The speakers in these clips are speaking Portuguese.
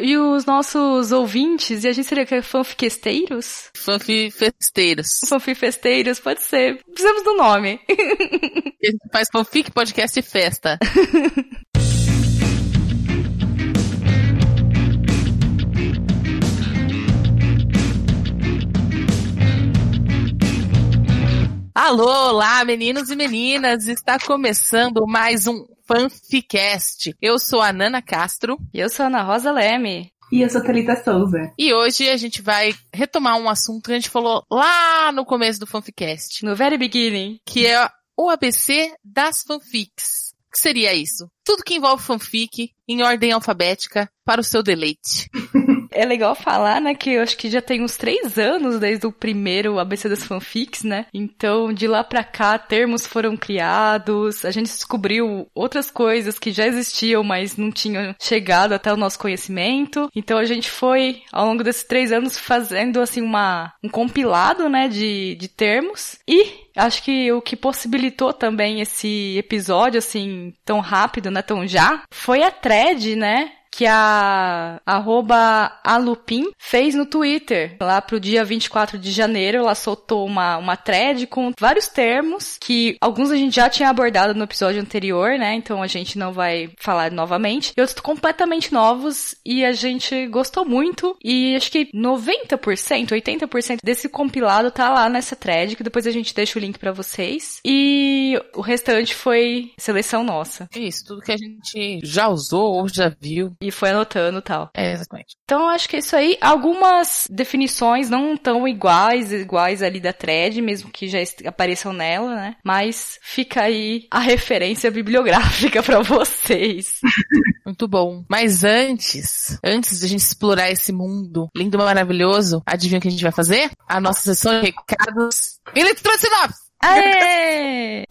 E os nossos ouvintes, e a gente seria que fanfiquesteiros? Fanfifesteiros. Fanfifesteiros, pode ser. Precisamos do nome. A gente faz fanfic, podcast e festa. Alô, olá, meninos e meninas! Está começando mais um Fanficast. Eu sou a Nana Castro. E eu sou a Ana Rosa Leme. E eu sou a Thalita Souza. E hoje a gente vai retomar um assunto que a gente falou lá no começo do Fanficast. No very beginning. Que é o ABC das fanfics. O que seria isso? Tudo que envolve fanfic em ordem alfabética para o seu deleite. É legal falar, né, que eu acho que já tem uns três anos desde o primeiro ABC das fanfics, né? Então, de lá pra cá, termos foram criados, a gente descobriu outras coisas que já existiam, mas não tinham chegado até o nosso conhecimento. Então, a gente foi, ao longo desses três anos, fazendo, assim, uma, um compilado, né, de, de termos. E acho que o que possibilitou também esse episódio, assim, tão rápido, né, tão já, foi a thread, né, que a arroba Alupin fez no Twitter. Lá pro dia 24 de janeiro, ela soltou uma, uma thread com vários termos que alguns a gente já tinha abordado no episódio anterior, né? Então a gente não vai falar novamente. E outros completamente novos e a gente gostou muito. E acho que 90%, 80% desse compilado tá lá nessa thread, que depois a gente deixa o link para vocês. E o restante foi seleção nossa. Isso, tudo que a gente já usou ou já viu e foi anotando e tal. É, exatamente. Então, acho que é isso aí. Algumas definições não tão iguais, iguais ali da thread, mesmo que já apareçam nela, né? Mas fica aí a referência bibliográfica para vocês. Muito bom. Mas antes, antes de a gente explorar esse mundo lindo e maravilhoso, adivinha o que a gente vai fazer? A nossa sessão de recados. Eletrosinopse! Aê!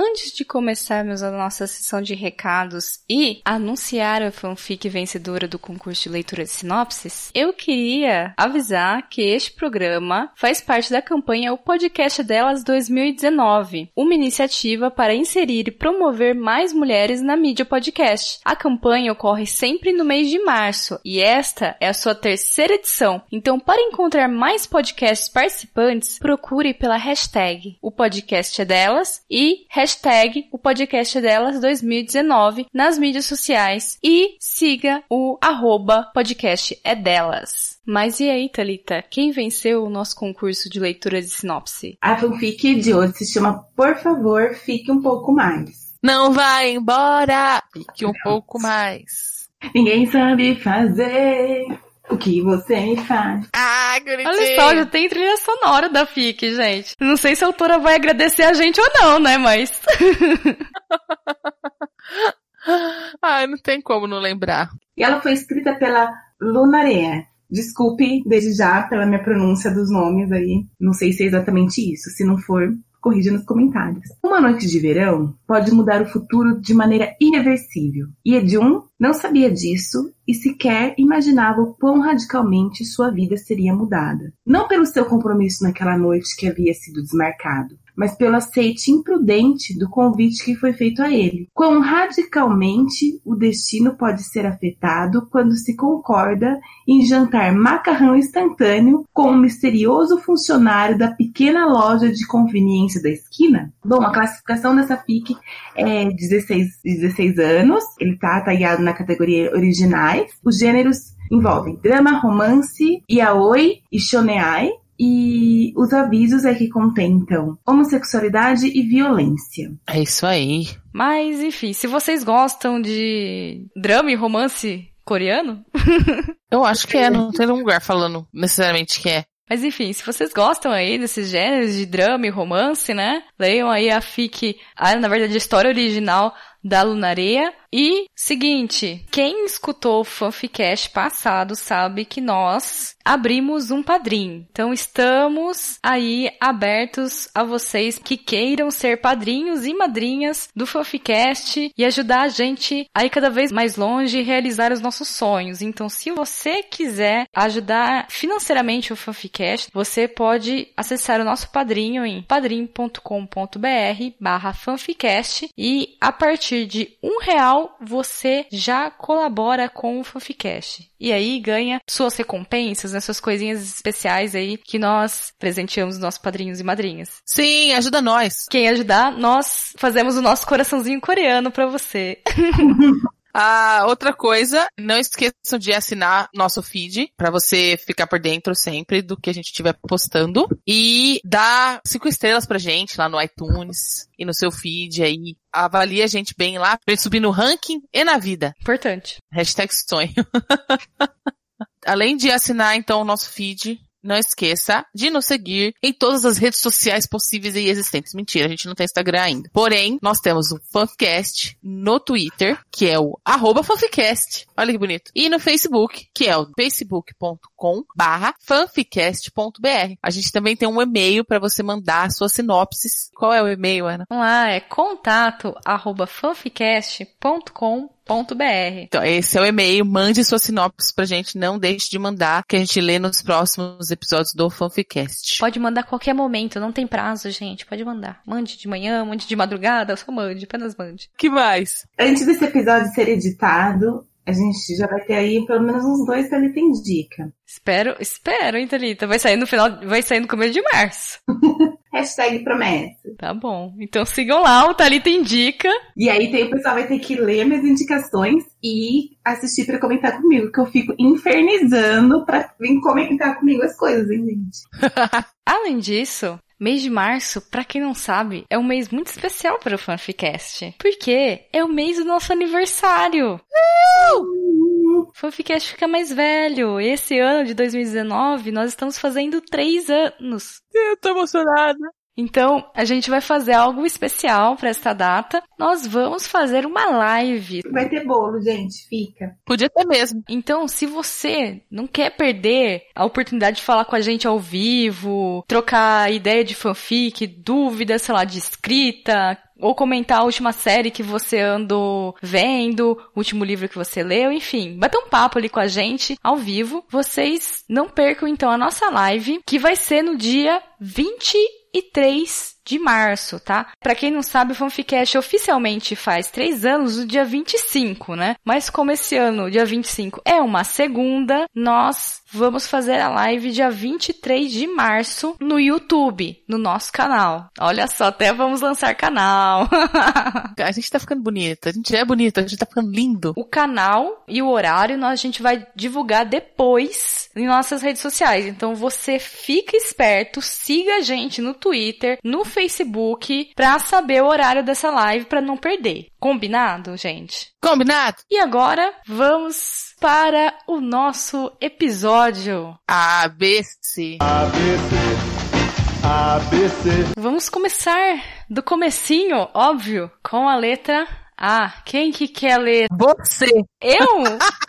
Antes de começarmos a nossa sessão de recados e anunciar a fanfic vencedora do concurso de leitura de sinopses, eu queria avisar que este programa faz parte da campanha O Podcast Delas 2019, uma iniciativa para inserir e promover mais mulheres na mídia podcast. A campanha ocorre sempre no mês de março e esta é a sua terceira edição. Então, para encontrar mais podcasts participantes, procure pela hashtag O Podcast é Delas e hashtag hashtag o podcast delas 2019 nas mídias sociais e siga o arroba podcast é delas. Mas e aí, Thalita, quem venceu o nosso concurso de leitura de sinopse? A fanfic de hoje se chama Por Favor, Fique Um Pouco Mais. Não vai embora! Fique um pouco mais. Ninguém sabe fazer o que você faz? Ah, Guritinho. Olha só, já tem trilha sonora da FIC, gente. Não sei se a autora vai agradecer a gente ou não, né, mas... Ai, não tem como não lembrar. E ela foi escrita pela Lunaria. Desculpe desde já pela minha pronúncia dos nomes aí. Não sei se é exatamente isso. Se não for, corrija nos comentários. Uma noite de verão pode mudar o futuro de maneira irreversível. E Edun não sabia disso e sequer imaginava o quão radicalmente sua vida seria mudada. Não pelo seu compromisso naquela noite que havia sido desmarcado, mas pelo aceite imprudente do convite que foi feito a ele. Quão radicalmente o destino pode ser afetado quando se concorda em jantar macarrão instantâneo com um misterioso funcionário da pequena loja de conveniência da esquina? Bom, a classificação dessa FIC é 16, 16 anos, ele tá tagado na categoria originais. Os gêneros envolvem drama, romance, yaoi e shoneai, e os avisos é que contém, então, homossexualidade e violência. É isso aí. Mas, enfim, se vocês gostam de drama e romance coreano. Eu acho que é, não tem lugar falando necessariamente que é. Mas enfim, se vocês gostam aí desses gêneros de drama e romance, né? Leiam aí a FIC, a, na verdade, a história original da Lunareia. E, seguinte, quem escutou o Fanficast passado sabe que nós abrimos um padrinho. Então estamos aí abertos a vocês que queiram ser padrinhos e madrinhas do Fanficast e ajudar a gente a ir cada vez mais longe e realizar os nossos sonhos. Então, se você quiser ajudar financeiramente o Fanficast, você pode acessar o nosso padrinho em padrim.com.br barra fanficast e a partir de um real final você já colabora com o Fanficast. E aí ganha suas recompensas, né, suas coisinhas especiais aí que nós presenteamos os nossos padrinhos e madrinhas. Sim, ajuda nós. Quem ajudar, nós fazemos o nosso coraçãozinho coreano pra você. Ah, outra coisa, não esqueçam de assinar nosso feed para você ficar por dentro sempre do que a gente estiver postando e dar cinco estrelas pra gente lá no iTunes e no seu feed aí. Avalie a gente bem lá pra gente subir no ranking e na vida. Importante. Hashtag sonho. Além de assinar então o nosso feed, não esqueça de nos seguir em todas as redes sociais possíveis e existentes. Mentira, a gente não tem Instagram ainda. Porém, nós temos o Fanficast no Twitter, que é o arroba Fanficast. Olha que bonito. E no Facebook, que é o facebook.com barra fanficast.br. A gente também tem um e-mail para você mandar suas sinopses. Qual é o e-mail, Ana? Vamos lá, é contato arroba então, esse é o e-mail. Mande sua sinopse pra gente. Não deixe de mandar, que a gente lê nos próximos episódios do Fanficast. Pode mandar a qualquer momento, não tem prazo, gente. Pode mandar. Mande de manhã, mande de madrugada, só mande, apenas mande. que mais? Antes desse episódio ser editado, a gente já vai ter aí pelo menos uns dois Thalita Indica. Espero, espero, hein, Thalita? Vai sair no final, vai sair no começo de março. Hashtag promessa. Tá bom. Então sigam lá, o Thalita Indica. E aí tem, o pessoal vai ter que ler minhas indicações e assistir pra comentar comigo, que eu fico infernizando pra vir comentar comigo as coisas, hein, gente? Além disso, Mês de março, pra quem não sabe, é um mês muito especial para o Fanficast. Porque é o mês do nosso aniversário. O Fanficast fica mais velho. Esse ano de 2019, nós estamos fazendo três anos. Eu tô emocionada. Então, a gente vai fazer algo especial para esta data. Nós vamos fazer uma live. Vai ter bolo, gente, fica. Podia ter mesmo. Então, se você não quer perder a oportunidade de falar com a gente ao vivo, trocar ideia de fanfic, dúvidas, sei lá, de escrita, ou comentar a última série que você andou vendo, o último livro que você leu, enfim, bater um papo ali com a gente ao vivo. Vocês não percam então a nossa live, que vai ser no dia 23 de março, tá? Pra quem não sabe, o Fanficast oficialmente faz três anos no dia 25, né? Mas como esse ano, dia 25, é uma segunda, nós vamos fazer a live dia 23 de março no YouTube, no nosso canal. Olha só, até vamos lançar canal. A gente tá ficando bonita, a gente é bonita, a gente tá ficando lindo. o canal e o horário nós, a gente vai divulgar depois em nossas redes sociais. Então você fica esperto, siga a gente no Twitter, no Facebook, pra saber o horário dessa live pra não perder. Combinado, gente? Combinado? E agora vamos para o nosso episódio. ABC. ABC, ABC, Vamos começar do comecinho, óbvio, com a letra A. Quem que quer ler? Você. Eu?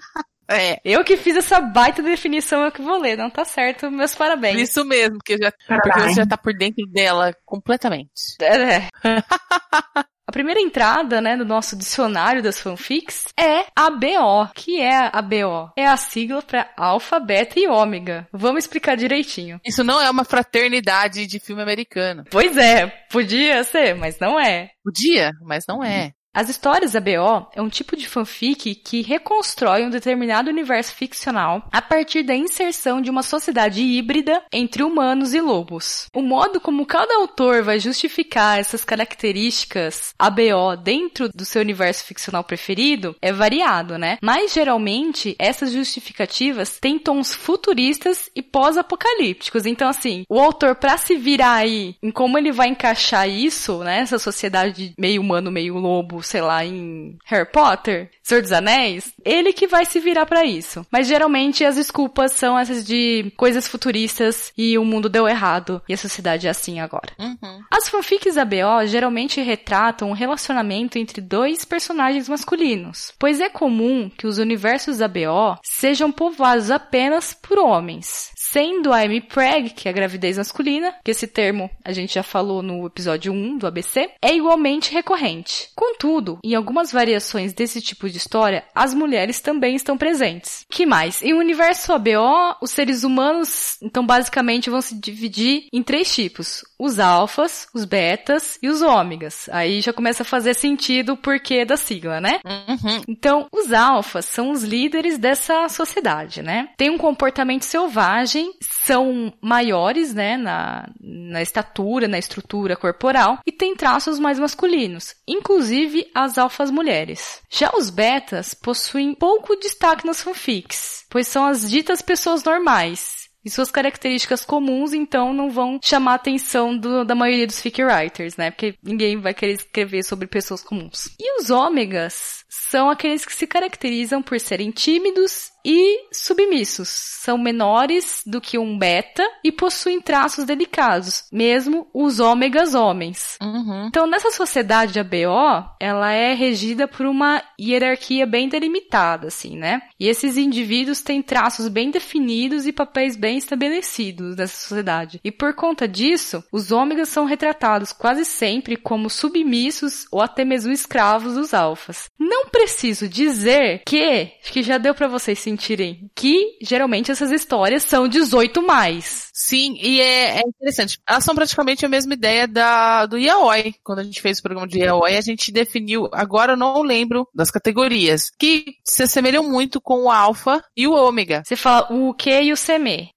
É. Eu que fiz essa baita definição, eu que vou ler. Não tá certo, meus parabéns. Isso mesmo, porque, já, porque você já tá por dentro dela completamente. É. A primeira entrada, né, do nosso dicionário das fanfics é ABO. Que é a BO? É a sigla para alfa, beta e ômega. Vamos explicar direitinho. Isso não é uma fraternidade de filme americano. Pois é, podia ser, mas não é. Podia, mas não é. As histórias ABO é um tipo de fanfic que reconstrói um determinado universo ficcional a partir da inserção de uma sociedade híbrida entre humanos e lobos. O modo como cada autor vai justificar essas características ABO dentro do seu universo ficcional preferido é variado, né? Mas geralmente essas justificativas têm tons futuristas e pós-apocalípticos. Então assim, o autor para se virar aí em como ele vai encaixar isso, né, essa sociedade meio humano, meio lobo, sei lá, em Harry Potter, Senhor dos Anéis, ele que vai se virar pra isso. Mas geralmente as desculpas são essas de coisas futuristas e o mundo deu errado e a sociedade é assim agora. Uhum. As fanfics da BO geralmente retratam um relacionamento entre dois personagens masculinos, pois é comum que os universos da BO sejam povoados apenas por homens. Sendo a M-Preg, que é a gravidez masculina, que esse termo a gente já falou no episódio 1 do ABC, é igualmente recorrente. Contudo, em algumas variações desse tipo de história, as mulheres também estão presentes. Que mais? Em um universo ABO, os seres humanos, então basicamente vão se dividir em três tipos. Os alfas, os betas e os ômegas. Aí já começa a fazer sentido o porquê da sigla, né? Uhum. Então, os alfas são os líderes dessa sociedade, né? Tem um comportamento selvagem, são maiores, né, na, na estatura, na estrutura corporal e têm traços mais masculinos, inclusive as alfas mulheres. Já os betas possuem pouco destaque nas fanfics, pois são as ditas pessoas normais, e suas características comuns, então, não vão chamar a atenção do, da maioria dos fic writers, né? Porque ninguém vai querer escrever sobre pessoas comuns. E os ômegas são aqueles que se caracterizam por serem tímidos e submissos. São menores do que um beta e possuem traços delicados, mesmo os ômegas homens. Uhum. Então, nessa sociedade ABO, ela é regida por uma hierarquia bem delimitada, assim, né? E esses indivíduos têm traços bem definidos e papéis bem estabelecidos nessa sociedade. E por conta disso, os ômegas são retratados quase sempre como submissos ou até mesmo escravos dos alfas. Não preciso dizer que, acho que já deu para vocês sentirem, que geralmente essas histórias são 18 mais. Sim, e é, é interessante. Elas são praticamente a mesma ideia da, do Yaoi. Quando a gente fez o programa de Yaoi, a gente definiu, agora eu não lembro das categorias, que se assemelham muito com o alfa e o ômega. Você fala o Q e o CME.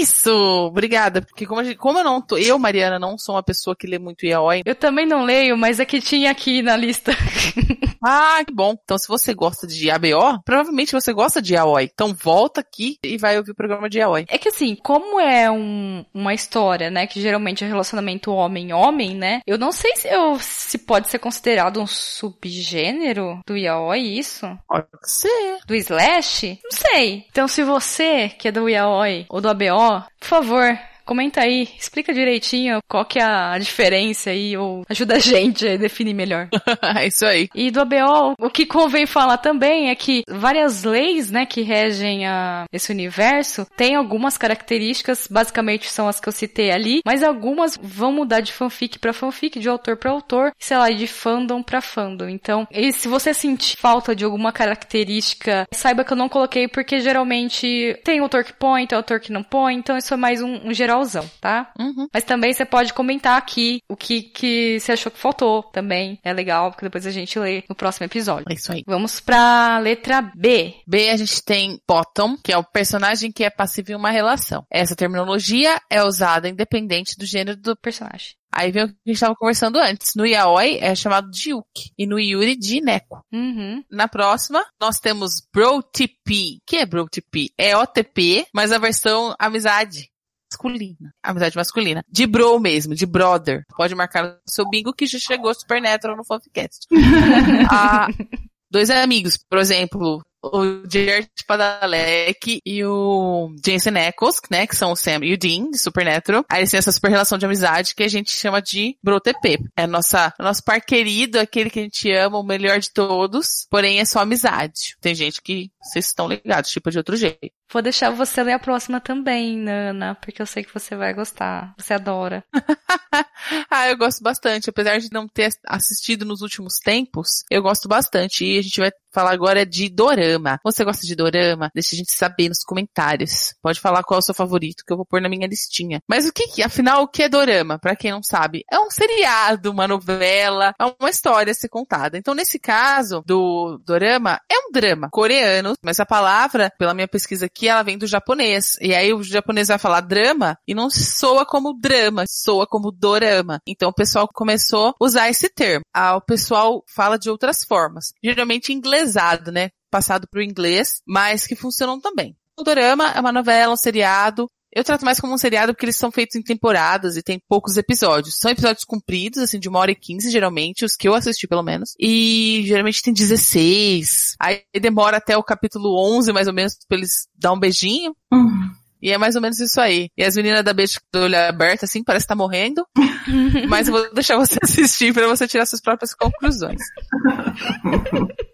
Isso! Obrigada, porque como, gente- como eu não tô, eu, Mariana, não sou uma pessoa que lê muito Yaoi. Eu também não leio, mas é que tinha aqui na lista. Ah, que bom. Então, se você gosta de ABO, provavelmente você gosta de Yaoi. Então, volta aqui e vai ouvir o programa de Yaoi. É que assim, como é um- uma história, né, que geralmente é relacionamento homem-homem, né, eu não sei se, eu, se pode ser considerado um subgênero do yaoi, isso? Pode ser. Do slash? Não sei. Então, se você, que é do yaoi ou do ABO, por favor, comenta aí, explica direitinho qual que é a diferença aí, ou ajuda a gente a definir melhor. é isso aí. E do ABO, o que convém falar também é que várias leis, né, que regem a, esse universo, têm algumas características, basicamente são as que eu citei ali, mas algumas vão mudar de fanfic pra fanfic, de autor pra autor, sei lá, de fandom pra fandom. Então, se você sentir falta de alguma característica, saiba que eu não coloquei porque geralmente tem autor que põe, tem autor que não põe, então isso é mais um, um geralzão, tá? Uhum. Mas também você pode comentar aqui o que, que você achou que faltou também. É legal, porque depois a gente lê no próximo episódio. É isso aí. Vamos pra letra B. B, a gente tem bottom, que é o personagem que é passivo em uma relação. Essa terminologia é usada independente do gênero do Personagem. Aí vem o que a gente estava conversando antes. No Yaoi é chamado de Yuki. E no Yuri de Neko. Uhum. Na próxima, nós temos BroTP. que é BroTP? É OTP, mas a versão amizade masculina. Amizade masculina. De bro mesmo, de brother. Pode marcar no seu bingo que já chegou Supernatural no Fanficast. Ah, dois amigos, por exemplo, o Jared Padalecki e o Jensen Ackles, né, que são o Sam e o Dean, de Supernatural. Aí eles têm essa super relação de amizade que a gente chama de BroTP. É nossa, nosso par querido, aquele que a gente ama, o melhor de todos, porém é só amizade. Tem gente que vocês estão ligados, tipo de outro jeito. Vou deixar você ler a próxima também, Nana, porque eu sei que você vai gostar. Você adora. ah, eu gosto bastante. Apesar de não ter assistido nos últimos tempos, eu gosto bastante. E a gente vai falar agora de dorama. Você gosta de dorama? Deixa a gente saber nos comentários. Pode falar qual é o seu favorito, que eu vou pôr na minha listinha. Mas o que, afinal, o que é dorama? Pra quem não sabe, é um seriado, uma novela, é uma história a ser contada. Então, nesse caso do dorama, é um drama coreano, mas a palavra, pela minha pesquisa aqui, ela vem do japonês. E aí o japonês vai falar drama e não soa como drama, soa como dorama. Então o pessoal começou a usar esse termo. Ah, o pessoal fala de outras formas. Geralmente inglesado, né? Passado para o inglês, mas que funcionam também. O dorama é uma novela, um seriado, eu trato mais como um seriado porque eles são feitos em temporadas e tem poucos episódios. São episódios compridos, assim, de uma hora e quinze, geralmente, os que eu assisti pelo menos. E geralmente tem 16. Aí demora até o capítulo 11, mais ou menos, pra eles dar um beijinho. Hum. E é mais ou menos isso aí. E as meninas da beijo do olho aberto, assim, parece que tá morrendo. Mas eu vou deixar você assistir pra você tirar suas próprias conclusões.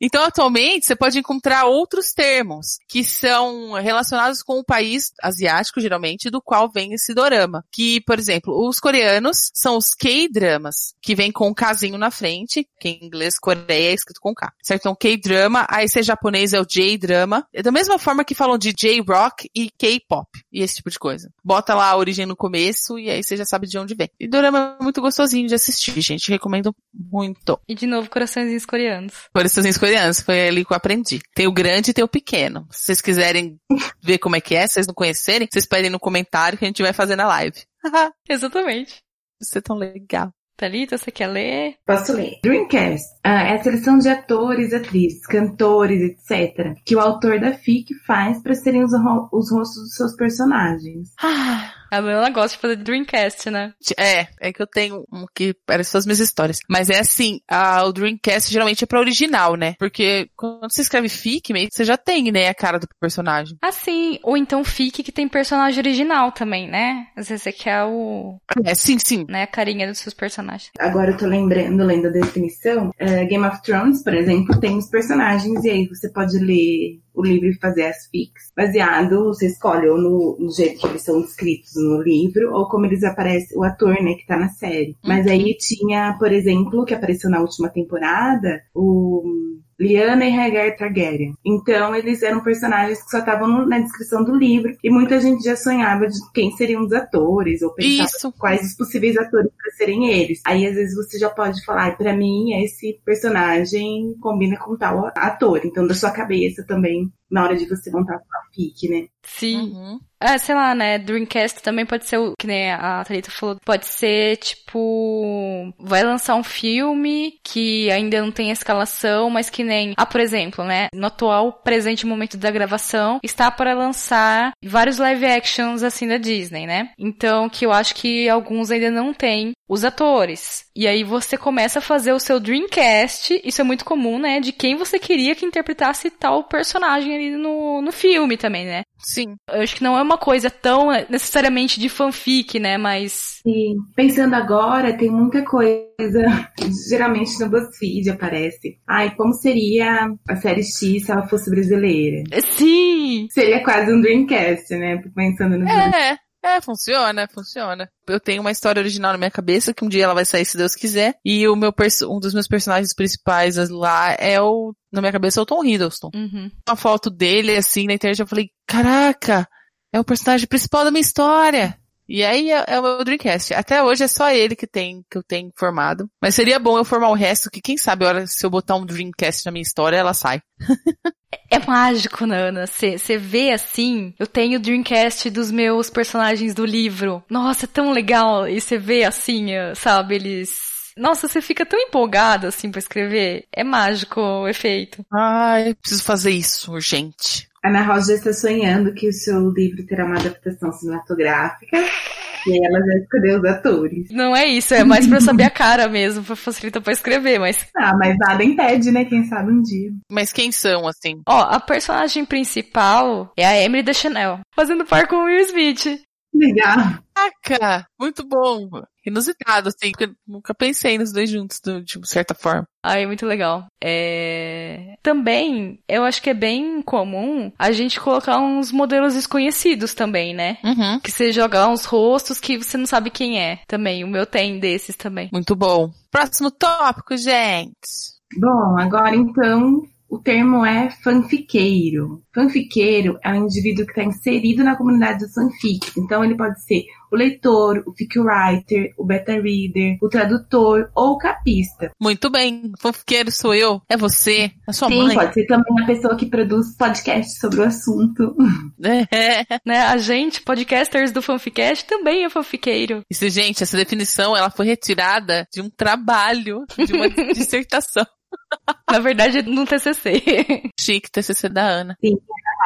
Então, atualmente, você pode encontrar outros termos que são relacionados com o país asiático, geralmente, do qual vem esse dorama. Que, por exemplo, os coreanos são os K-dramas, que vem com um casinho na frente, que em inglês Coreia é escrito com K. Certo? Então, K-drama, aí se japonês é o J-drama. É da mesma forma que falam de J-rock e K-pop, e esse tipo de coisa. Bota lá a origem no começo e aí você já sabe de onde vem. E dorama é muito gostosinho de assistir, gente. Recomendo muito. E de novo, coraçõezinhos coreanos. Coraçõezinhos coreanos, foi ali que eu aprendi. Tem o grande e tem o pequeno. Se vocês quiserem ver como é que é, se vocês não conhecerem, vocês pedem no comentário que a gente vai fazer na live. Exatamente. Você é tão legal. Thalita, você quer ler? Posso ler. Dreamcast ah, é a seleção de atores, atrizes, cantores, etc. que o autor da FIC faz para serem os, ro os rostos dos seus personagens. Ah, A Luana gosta de fazer Dreamcast, né? É, é que eu tenho um que parece as minhas histórias. Mas é assim, a, o Dreamcast geralmente é pra original, né? Porque quando você escreve fic, meio que você já tem, né, a cara do personagem. Assim, ou então fique que tem personagem original também, né? Às vezes você quer o, É, sim, sim. né, a carinha dos seus personagens. Agora eu tô lembrando, lendo a definição. eh, Game of Thrones, por exemplo, tem os personagens e aí você pode ler o livro fazer as fics. Baseado, você escolhe ou no, no jeito que eles são descritos no livro ou como eles aparecem, o ator, né, que tá na série. Mas aí tinha, por exemplo, que apareceu na última temporada, o Lyanna e Rhaegar Targaryen. Então, eles eram personagens que só estavam na descrição do livro e muita gente já sonhava de quem seriam os atores ou pensava Isso. quais os possíveis atores para serem eles. Aí, às vezes, você já pode falar, "Ah, pra mim, esse personagem combina com tal ator. Então, da sua cabeça também, na hora de você montar a sua fic, né? Sim. Uhum. Ah, sei lá, né? Dreamcast também pode ser o que nem a Thalita falou. Pode ser, tipo, vai lançar um filme que ainda não tem escalação, mas que nem. Ah, por exemplo, né? No atual presente momento da gravação, está para lançar vários live actions assim da Disney, né? Então, que eu acho que alguns ainda não têm os atores. E aí você começa a fazer o seu Dreamcast, isso é muito comum, né? De quem você queria que interpretasse tal personagem ali no, no filme também, né? Sim. Eu acho que não é uma coisa tão eh, necessariamente de fanfic, né? Mas. E pensando agora, tem muita coisa, geralmente no BuzzFeed aparece. Ai, como seria a série X se ela fosse brasileira? Sim! Seria quase um Dreamcast, né? Pensando no É, é, funciona, funciona. Eu tenho uma história original na minha cabeça que um dia ela vai sair se Deus quiser. E o meu um dos meus personagens principais lá é o, na minha cabeça, é o Tom Hiddleston. Uhum. Uma foto dele assim na internet, eu falei, caraca, é o personagem principal da minha história. E aí é, é o meu Dreamcast. Até hoje é só ele que tem, que eu tenho formado. Mas seria bom eu formar o resto, que quem sabe hora se eu botar um Dreamcast na minha história, ela sai. É mágico, Nana. Você vê assim. Eu tenho o Dreamcast dos meus personagens do livro. Nossa, é tão legal. E você vê assim, eh, sabe, eles. Nossa, você fica tão empolgado assim pra escrever. É mágico o efeito. Ai, preciso fazer isso, urgente. Ana Rosa já está sonhando que o seu livro terá uma adaptação cinematográfica. E ela já escolheu os atores. Não é isso, é mais pra eu saber a cara mesmo, pra facilitar pra escrever, mas. Ah, mas nada impede, né? Quem sabe um dia. Mas quem são, assim? Ó, a personagem principal é a Emily Deschanel, fazendo par com o Will Smith. Legal. Caraca, muito bom. Inusitado, assim, porque eu nunca pensei nos dois juntos, de de certa forma. Ai, é muito legal. É... Também, eu acho que é bem comum a gente colocar uns modelos desconhecidos também, né? Uhum. Que você joga lá uns rostos que você não sabe quem é também. O meu tem desses também. Muito bom. Próximo tópico, gente. Bom, agora então o termo é fanfiqueiro. Fanfiqueiro é um indivíduo que está inserido na comunidade dos fanfics. Então ele pode ser o leitor, o fic writer, o beta reader, o tradutor ou o capista. Muito bem. Fanfiqueiro sou eu. É você. É sua Sim, mãe. pode ser também a pessoa que produz podcasts sobre o assunto. É. Né? A gente, podcasters do Fanficast, também é fanfiqueiro. Isso, gente, essa definição, ela foi retirada de um trabalho, de uma dissertação. Na verdade, no TCC. Chique, TCC da Ana.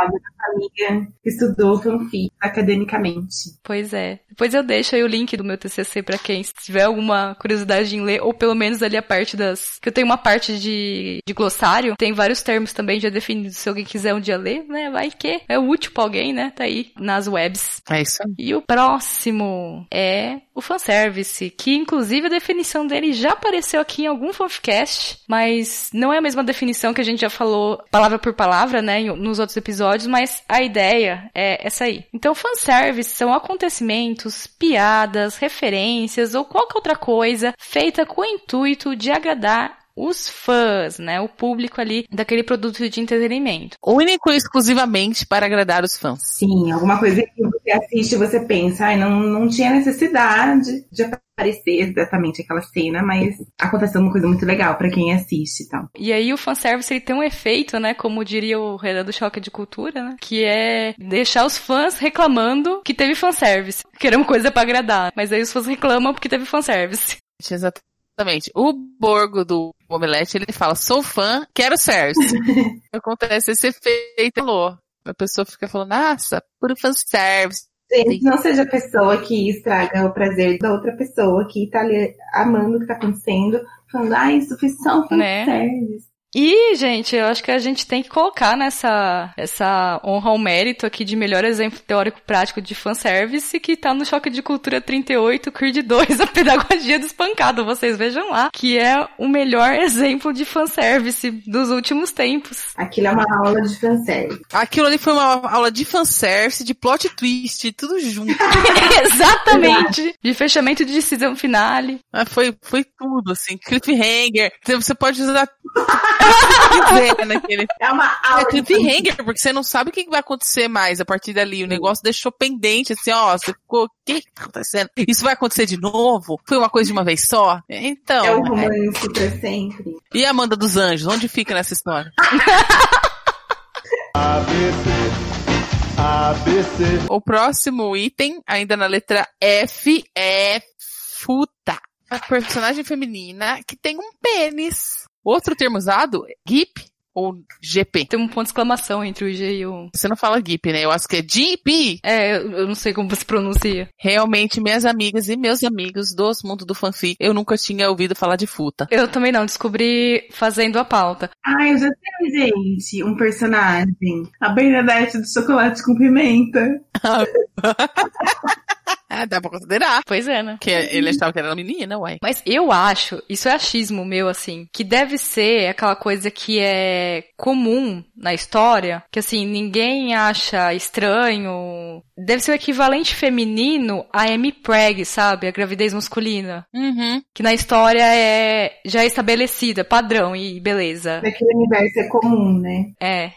Amiga que estudou fanfic academicamente. Pois é. Depois eu deixo aí o link do meu TCC pra quem tiver alguma curiosidade em ler, ou pelo menos ali a parte das... Que eu tenho uma parte de, de glossário, tem vários termos também já definidos, se alguém quiser um dia ler, né, vai que é útil pra alguém, né, tá aí nas webs. É isso. E o próximo é o fanservice, que inclusive a definição dele já apareceu aqui em algum fanficast, mas não é a mesma definição que a gente já falou palavra por palavra, né, nos outros episódios, mas a ideia é essa aí. Então, fanservice são acontecimentos, piadas, referências ou qualquer outra coisa feita com o intuito de agradar os fãs, né? O público ali daquele produto de entretenimento. Único e exclusivamente para agradar os fãs. Sim, alguma coisa que você assiste e você pensa, ai, não, não tinha necessidade de aparecer exatamente aquela cena, mas aconteceu uma coisa muito legal para quem assiste e tal. E aí o fanservice ele tem um efeito, né? Como diria o Renan do Choque de Cultura, né? Que é deixar os fãs reclamando que teve fanservice. Queremos coisa para agradar. Mas aí os fãs reclamam porque teve fanservice. Exatamente. Exatamente. O Borgo do Omelete, ele fala, sou fã, quero Cersei. Acontece esse efeito, falou. A pessoa fica falando, nossa, puro fanservice. Gente, não seja a pessoa que estraga o prazer da outra pessoa que tá ali amando o que tá acontecendo, falando, ah, isso foi só um né? E, gente, eu acho que a gente tem que colocar nessa essa honra ao mérito aqui de melhor exemplo teórico prático de fanservice que tá no Choque de Cultura 38, Creed 2, a pedagogia do espancado. Vocês vejam lá, que é o melhor exemplo de fanservice dos últimos tempos. Aquilo é uma aula de fanservice. Aquilo ali foi uma aula de fanservice, de plot twist, tudo junto. Exatamente. de fechamento de decisão finale. Ah, foi, foi tudo, assim. Cliffhanger. Você pode usar naquele... É uma aula. É cliffhanger, porque você não sabe o que vai acontecer mais a partir dali. O negócio deixou pendente, assim, ó, você ficou, o que tá acontecendo? Isso vai acontecer de novo? Foi uma coisa de uma vez só? Então. É o romance é... pra sempre. E a Amanda dos Anjos, onde fica nessa história? ABC. ABC. O próximo item, ainda na letra F, é futa. A personagem feminina que tem um pênis. Outro termo usado, GIP ou GP. Tem um ponto de exclamação entre o G e o... Você não fala GIP, né? Eu acho que é GP. É, eu não sei como se pronuncia. Realmente, minhas amigas e meus amigos do mundo do fanfic, eu nunca tinha ouvido falar de futa. Eu também não, descobri fazendo a pauta. Ah, eu já sei, gente, um personagem. A Bernadette do chocolate com pimenta. Ah, dá pra considerar. Pois é, né? Que ele achava que era uma menina, uai. Mas eu acho, isso é achismo meu, assim, que deve ser aquela coisa que é comum na história, que assim, ninguém acha estranho. Deve ser o equivalente feminino a M-Preg, sabe? A gravidez masculina. Uhum. Que na história é já é estabelecida, padrão e beleza. Naquele universo é comum, né? É.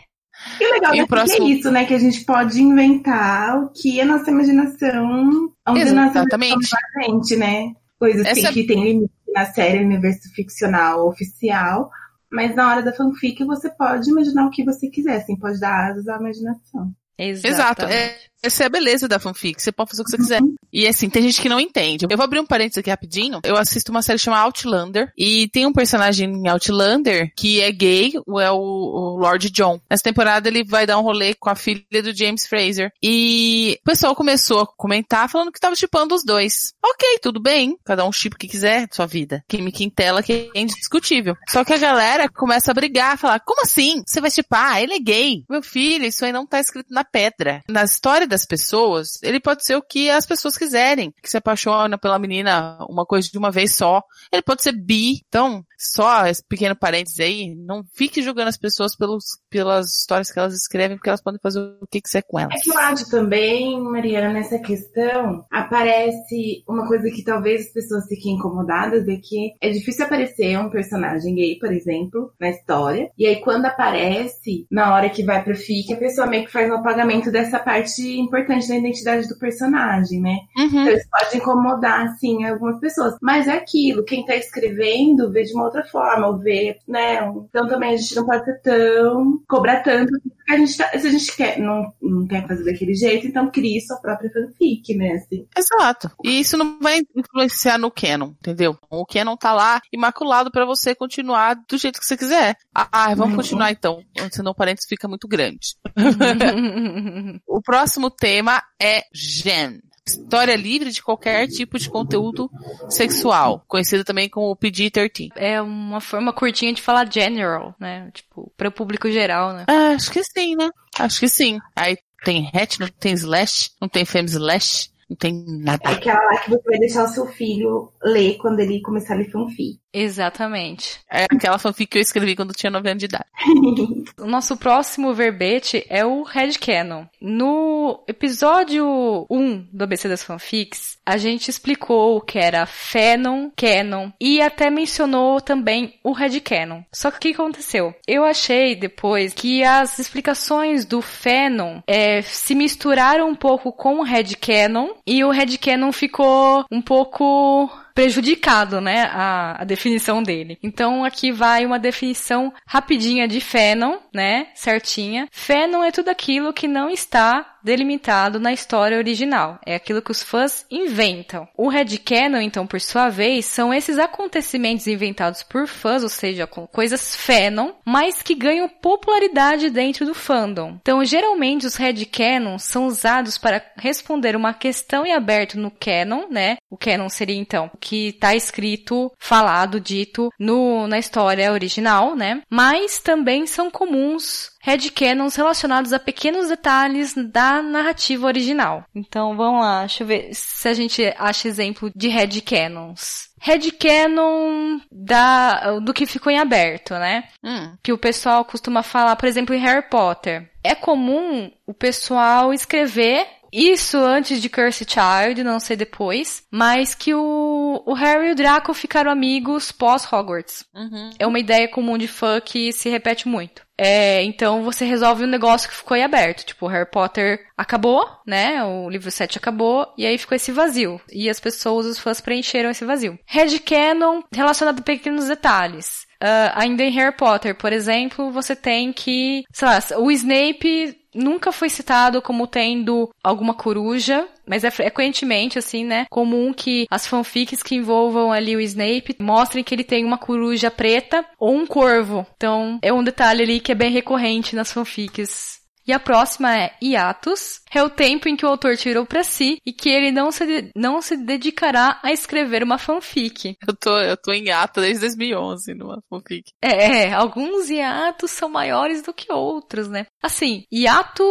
E o legal e é, próximo... é isso, né? Que a gente pode inventar o que a nossa imaginação. Onde Exatamente. A gente, né? Coisas Essa... que, que tem limite na série universo ficcional oficial. Mas na hora da fanfic você pode imaginar o que você quiser, assim, pode dar asas à imaginação. Exatamente. Exato. É, essa é a beleza da fanfic. Você pode fazer o que você quiser. Uhum. E assim, tem gente que não entende. Eu vou abrir um parênteses aqui rapidinho. Eu assisto uma série chamada Outlander. E tem um personagem em Outlander que é gay, é o, o Lord John. Nessa temporada ele vai dar um rolê com a filha do James Fraser. E o pessoal começou a comentar falando que tava chipando os dois. Ok, tudo bem. Cada um chip que quiser sua vida. Química em tela que é indiscutível. Só que a galera começa a brigar, falar, como assim? Você vai chipar? Ele é gay. Meu filho, isso aí não tá escrito na pedra. Na história das pessoas, ele pode ser o que as pessoas quiserem. Que se apaixona pela menina uma coisa de uma vez só. Ele pode ser bi. Então, só esse pequeno parênteses aí, não fique julgando as pessoas pelos, pelas histórias que elas escrevem, porque elas podem fazer o que quiser com elas. É que eu acho também, Mariana, nessa questão, aparece uma coisa que talvez as pessoas fiquem incomodadas, é que é difícil aparecer um personagem gay, por exemplo, na história, e aí quando aparece, na hora que vai pro FIC, a pessoa meio que faz um apagamento dessa parte importante da identidade do personagem, né? Uhum. Então isso pode incomodar, assim, algumas pessoas. Mas é aquilo, quem tá escrevendo vê de uma outra forma, ou vê, né? Então também a gente não pode ser tão. cobrar tanto. A gente tá, se a gente quer, não, não quer fazer daquele jeito, então crie sua própria fanfic, né? Assim. Exato. E isso não vai influenciar no canon, entendeu? O canon tá lá imaculado para você continuar do jeito que você quiser. Ah, vamos uhum. continuar então, senão o parênteses fica muito grande. o próximo tema é Gen. História livre de qualquer tipo de conteúdo sexual, conhecido também como PG-13. É uma forma curtinha de falar general, né? Tipo, para o público geral, né? Ah, acho que sim, né? Acho que sim. Aí tem hatch, não tem slash, não tem fem slash. Não tem nada. É aquela lá que você vai deixar o seu filho ler quando ele começar a ler fanfic. Exatamente. É aquela fanfic que eu escrevi quando tinha 9 anos de idade. O nosso próximo verbete é o headcanon. No episódio 1 do ABC das Fanfics, a gente explicou o que era Fanon, Canon e até mencionou também o headcanon. Só que o que aconteceu? Eu achei depois que as explicações do Fanon é, se misturaram um pouco com o headcanon e o headcanon ficou um pouco prejudicado, né, a, a, definição dele. Então aqui vai uma definição rapidinha de Fanon, né, certinha. Fanon é tudo aquilo que não está delimitado na história original. É aquilo que os fãs inventam. O headcanon, então, por sua vez, são esses acontecimentos inventados por fãs, ou seja, com coisas fanon, mas que ganham popularidade dentro do fandom. Então, geralmente, os headcanons são usados para responder uma questão em aberto no canon, né? O canon seria, então, o que está escrito, falado, dito no, na história original, né? Mas também são comuns headcanons relacionados a pequenos detalhes da narrativa original. Então, vamos lá, deixa eu ver se a gente acha exemplo de headcanons. Headcanon da, do que ficou em aberto, né? Hum. Que o pessoal costuma falar, por exemplo, em Harry Potter. É comum o pessoal escrever isso antes de Curse Child, não sei depois, mas que o, o Harry e o Draco ficaram amigos pós Hogwarts. Uhum. É uma ideia comum de fã que se repete muito. É, então você resolve um negócio que ficou aí aberto. Tipo, Harry Potter acabou, né? O livro 7 acabou, e aí ficou esse vazio. E as pessoas, os fãs, preencheram esse vazio. Headcanon relacionado a pequenos detalhes. Uh, ainda em Harry Potter, por exemplo, você tem que, sei lá, o Snape nunca foi citado como tendo alguma coruja, mas é frequentemente, assim, né, comum que as fanfics que envolvam ali o Snape mostrem que ele tem uma coruja preta ou um corvo. Então, é um detalhe ali que é bem recorrente nas fanfics. E a próxima é hiatus, é o tempo em que o autor tirou para si e que ele não se, não se dedicará a escrever uma fanfic. Eu tô, eu tô em hiato desde 2011 numa fanfic. É, alguns hiatos são maiores do que outros, né? Assim, hiato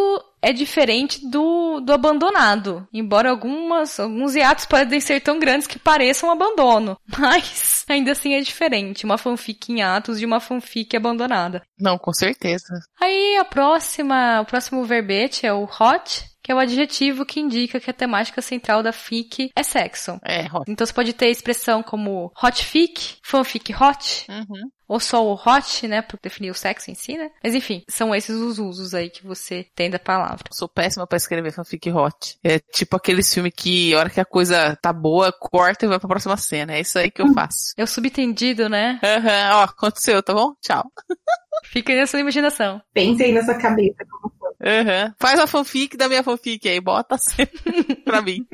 é diferente do, do abandonado. Embora algumas, alguns hiatos podem ser tão grandes que pareçam um abandono. Mas, ainda assim é diferente. Uma fanfic em atos de uma fanfic abandonada. Não, com certeza. Aí, a próxima, o próximo verbete é o hot, que é o adjetivo que indica que a temática central da fic é sexo. É, hot. Então você pode ter expressão como hot fic, fanfic hot, Uhum. ou só o hot, né, para definir o sexo em si, né? Mas enfim, são esses os usos aí que você tem da palavra. Sou péssima pra escrever fanfic hot. É tipo aqueles filmes que, a hora que a coisa tá boa, corta e vai pra próxima cena. É isso aí que eu faço. É o subtendido, né? Aham, ó, aconteceu, tá bom? Tchau. Fica nessa imaginação. Pense aí na sua cabeça como Aham. Faz a fanfic da minha fanfic aí, bota sempre pra mim.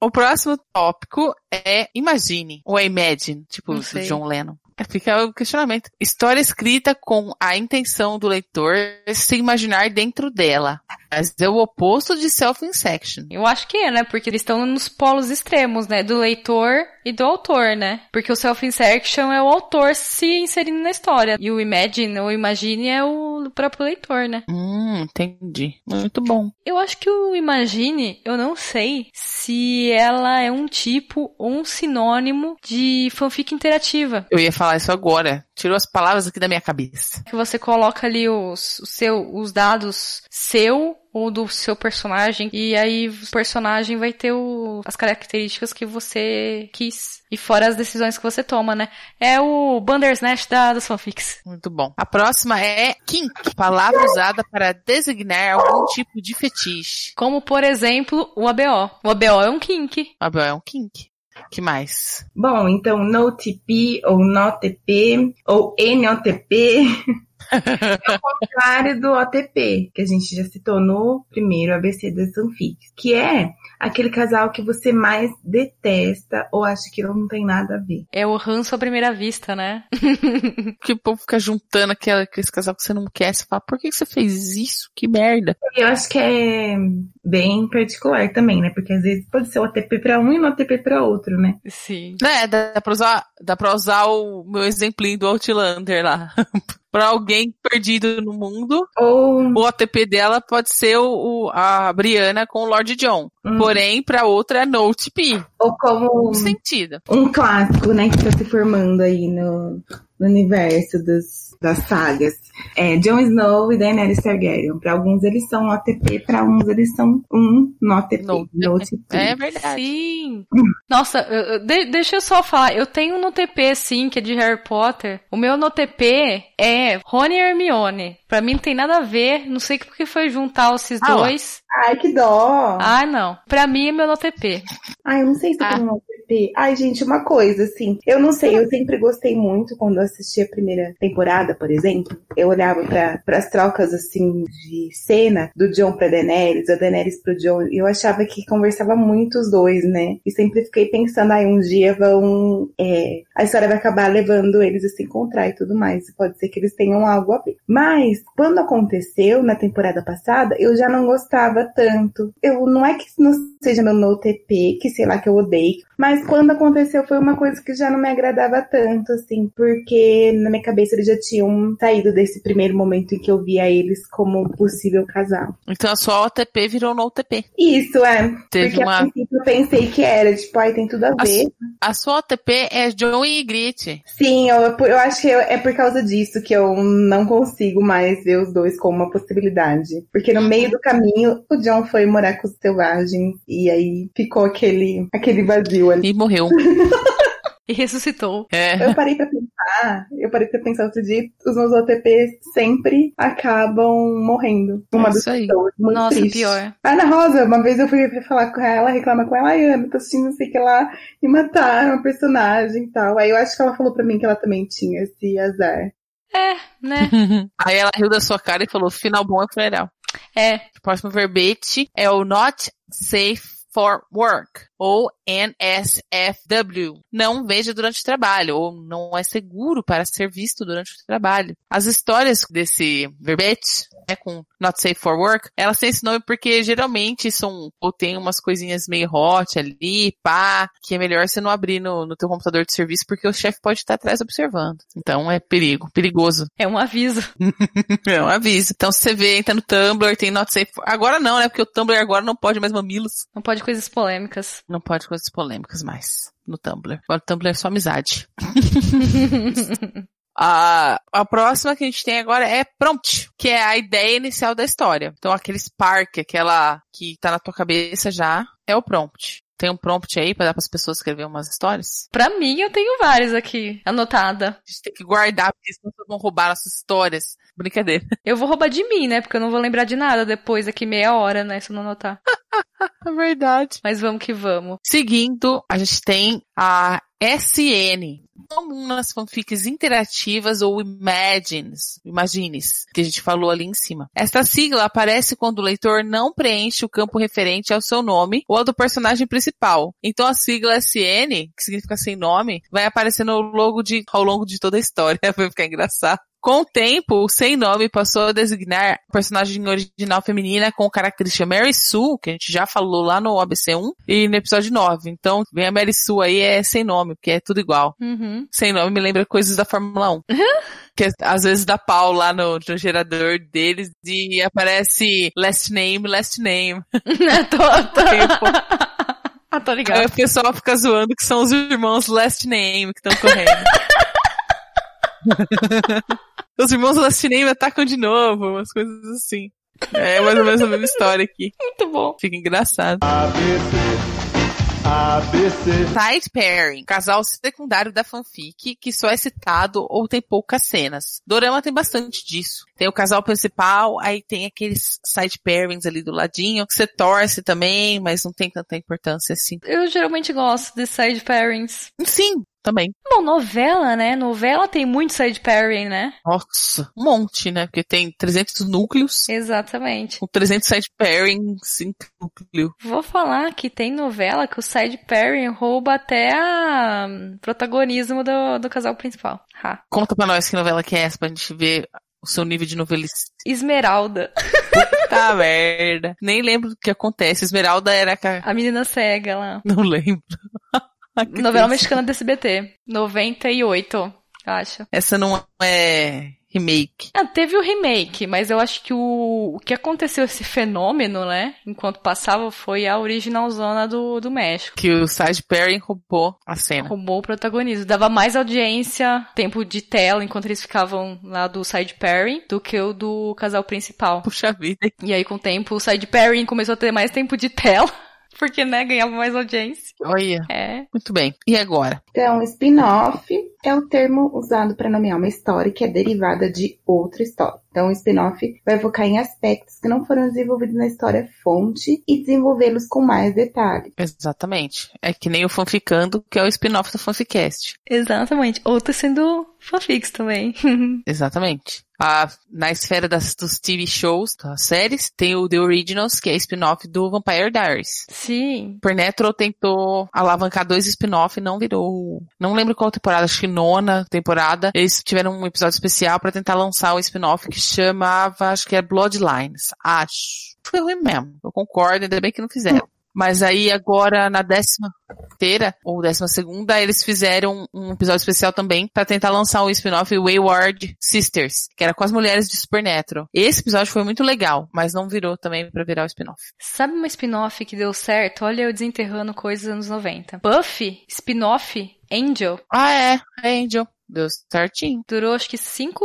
O próximo tópico é imagine, ou é imagine, tipo do. John Lennon. Fica o questionamento. História escrita com a intenção do leitor se imaginar dentro dela. Mas é o oposto de self-insection. Eu acho que é, né? Porque eles estão nos polos extremos, né? Do leitor e do autor, né? Porque o self-insertion é o autor se inserindo na história. E o imagine ou imagine é o próprio leitor, né? Hum, entendi. Muito bom. Eu acho que o imagine, eu não sei se ela é um tipo ou um sinônimo de fanfic interativa. Eu ia falar isso agora. Tirou as palavras aqui da minha cabeça. Que você coloca ali os, o seu, os dados seu ou do seu personagem, e aí o personagem vai ter o, as características que você quis. E fora as decisões que você toma, né? É o Bandersnatch da, das fanfics. Muito bom. A próxima é kink, palavra usada para designar algum tipo de fetiche. Como, por exemplo, o ABO. O ABO é um kink. Abel é um kink. que mais? Bom, então NoTP ou NoTP ou NOTP é o contrário do OTP, que a gente já citou no primeiro ABC das fanfics, que é aquele casal que você mais detesta ou acha que não tem nada a ver. É o ranço à primeira vista, né? Que o povo fica juntando aquela, aqueles casal que você não quer. Você fala, por que você fez isso? Que merda. Eu acho que é bem particular também, né? Porque às vezes pode ser OTP pra um e NoTP pra outro, né? Sim. Né, dá pra usar, dá pra usar o meu exemplinho do Outlander lá. pra alguém perdido no mundo. Ou. O OTP dela pode ser o, o- a Brianna com o Lord John. Hum. Porém, pra outra é Note P. Ou como Um sentido. um clássico, né, que tá se formando aí no, no universo dos, das sagas. É Jon Snow e Daenerys Targaryen. Pra alguns eles são OTP, pra uns eles são um no OTP. No- no OTP. É verdade. Sim. Nossa, eu- de- deixa eu só falar. Eu tenho um no TP, sim, que é de Harry Potter. O meu no TP é Rony e Hermione. Pra mim não tem nada a ver. Não sei por que foi juntar esses Ah lá. dois. Ai, que dó! Ah, não. Pra mim é meu no TP. Ai, eu não sei se eu Ah. tenho um OTP. Ai, gente, uma coisa, assim. Eu não sei, eu sempre gostei muito quando eu assisti a primeira temporada, por exemplo. Eu olhava pra, pras trocas, assim, de cena do John pra Daenerys, da Daenerys pro John, e eu achava que conversava muito os dois, né? E sempre fiquei pensando, ai, um dia vão. é, a história vai acabar levando eles a se encontrar e tudo mais. Pode ser que eles tenham algo a ver. Mas, quando aconteceu na temporada passada, eu já não gostava tanto. Eu não é que não seja meu no TP, que sei lá que eu odeio, mas quando aconteceu foi uma coisa que já não me agradava tanto, assim, porque na minha cabeça eles já tinham saído desse primeiro momento em que eu via eles como um possível casal. Então a sua OTP virou no OTP. Isso, é. Teve porque a uma. princípio eu pensei que era, tipo, ai, tem tudo a A, ver. su- a sua OTP é John e Grit. Sim, eu, eu acho que eu- é por causa disso que eu não consigo mais ver os dois como uma possibilidade. Porque no meio do caminho, o John foi morar com os selvagens e aí ficou aquele, aquele vazio ali. E morreu. E ressuscitou. É. Eu parei pra pensar, eu parei pra pensar outro dia, os meus OTPs sempre acabam morrendo. Uma É isso aí. pessoas. Nossa, triste. pior. A Ana Rosa, uma vez eu fui falar com ela, reclamar com ela, ai Ana, tô assistindo não sei o que lá, e mataram a personagem e tal. Aí eu acho que ela falou pra mim que ela também tinha esse azar. É, né? Aí ela riu da sua cara e falou: final bom é funeral. É. O próximo verbete é o not safe for work, ou NSFW. Não veja durante o trabalho, ou não é seguro para ser visto durante o trabalho. As histórias desse verbete, né, com not safe for work, elas têm esse nome porque geralmente são, ou tem umas coisinhas meio hot ali, pá, que é melhor você não abrir no, no teu computador de serviço porque o chefe pode estar atrás observando. Então é perigo, perigoso. É um aviso. É um aviso. Então se você vê, entra no Tumblr, tem not safe. for- Agora não, né? Porque o Tumblr agora não pode mais mamilos. Não pode coisas polêmicas. Não pode coisas polêmicas mais no Tumblr. Agora o Tumblr é só amizade. A, a próxima que a gente tem agora é prompt, que é a ideia inicial da história. Então aquele spark, aquela que tá na tua cabeça já, é o prompt. Tem um prompt aí pra dar pras pessoas escrever umas histórias? pra mim, eu tenho vários aqui, anotada. A gente tem que guardar, porque senão vão roubar nossas histórias. Brincadeira. Eu vou roubar de mim, né? Porque eu não vou lembrar de nada depois, daqui meia hora, né? Se eu não anotar. É verdade. Mas vamos que vamos. Seguindo, a gente tem a SN. Comum nas fanfics interativas ou imagines, imagines, que a gente falou ali em cima. Esta sigla aparece quando o leitor não preenche o campo referente ao seu nome ou ao do personagem principal. Então a sigla SN, que significa sem nome, vai aparecer no logo de, ao longo de toda a história. Vai ficar engraçado. Com o tempo, o sem nome passou a designar personagem original feminina com característica Mary Sue, que a gente já falou lá no ABC1 e no episódio 9. Então, vem a Mary Sue aí é sem nome, porque é tudo igual. Uhum. Sem nome me lembra coisas da Fórmula 1. que às vezes dá pau lá no, no gerador deles e aparece last name, last name. tô, tô... Aí, ah, tô aí ligado. o pessoal fica zoando que são os irmãos last name que estão correndo. Os irmãos last name atacam de novo, umas coisas assim. É mais ou menos a mesma história aqui. Muito bom. Fica engraçado. ABC, ABC, Side pairing, casal secundário da fanfic que só é citado ou tem poucas cenas. Dorama tem bastante disso. Tem o casal principal, aí tem aqueles side pairings ali do ladinho, que você torce também, mas não tem tanta importância assim. Eu geralmente gosto de side pairings. Sim, também. Bom, novela, né? Novela tem muito side pairing, né? Nossa, um monte, né? Porque tem 300 núcleos, Exatamente. com 300 side pairings em núcleo. Vou falar que tem novela que o side pairing rouba até a hum, protagonismo do, do casal principal. Ha. Conta pra nós que novela que é essa, pra gente ver o seu nível de novelice. Esmeralda. Tá merda. Nem lembro do que acontece. Esmeralda era a... A menina cega lá. Não lembro. Que Novela mexicana do SBT. 98, eu acho. Essa não é remake. Ah, teve o remake, mas eu acho que o, o que aconteceu, esse fenômeno, né? Enquanto passava, foi a original zona do, do México. Que o Side Perry roubou a cena. Roubou o protagonismo. Dava mais audiência, tempo de tela, enquanto eles ficavam lá do Side Perry, do que o do casal principal. Puxa vida. E aí, com o tempo, o Side Perry começou a ter mais tempo de tela. Porque, né, ganhava mais audiência. Olha. É. Muito bem. E agora? Então, spin-off é o termo usado para nomear uma história que é derivada de outra história. Então, o spin-off vai focar em aspectos que não foram desenvolvidos na história fonte e desenvolvê-los com mais detalhes. Exatamente. É que nem o Fanficando, que é o spin-off do Fanficast. Exatamente. Ou tá sendo fanfics também. Exatamente. Ah, na esfera das, dos TV shows, das séries, tem o The Originals, que é spin-off do Vampire Diaries. Sim. Supernatural tentou alavancar dois spin-off e não virou. Não lembro qual temporada, acho que nona temporada. Eles tiveram um episódio especial para tentar lançar um spin-off que chamava, acho que é Bloodlines. Acho. Foi ruim mesmo. Eu concordo, ainda bem que não fizeram. Mas aí agora na décima inteira, ou décima segunda, eles fizeram um episódio especial também para tentar lançar o spin-off Wayward Sisters, que era com as mulheres de Supernatural. Esse episódio foi muito legal, mas não virou também para virar o spin-off. Sabe uma spin-off que deu certo? Olha eu desenterrando coisas dos anos 90. Buffy, spin-off, Angel. Ah, é, é Angel. Deu certinho. Durou acho que cinco,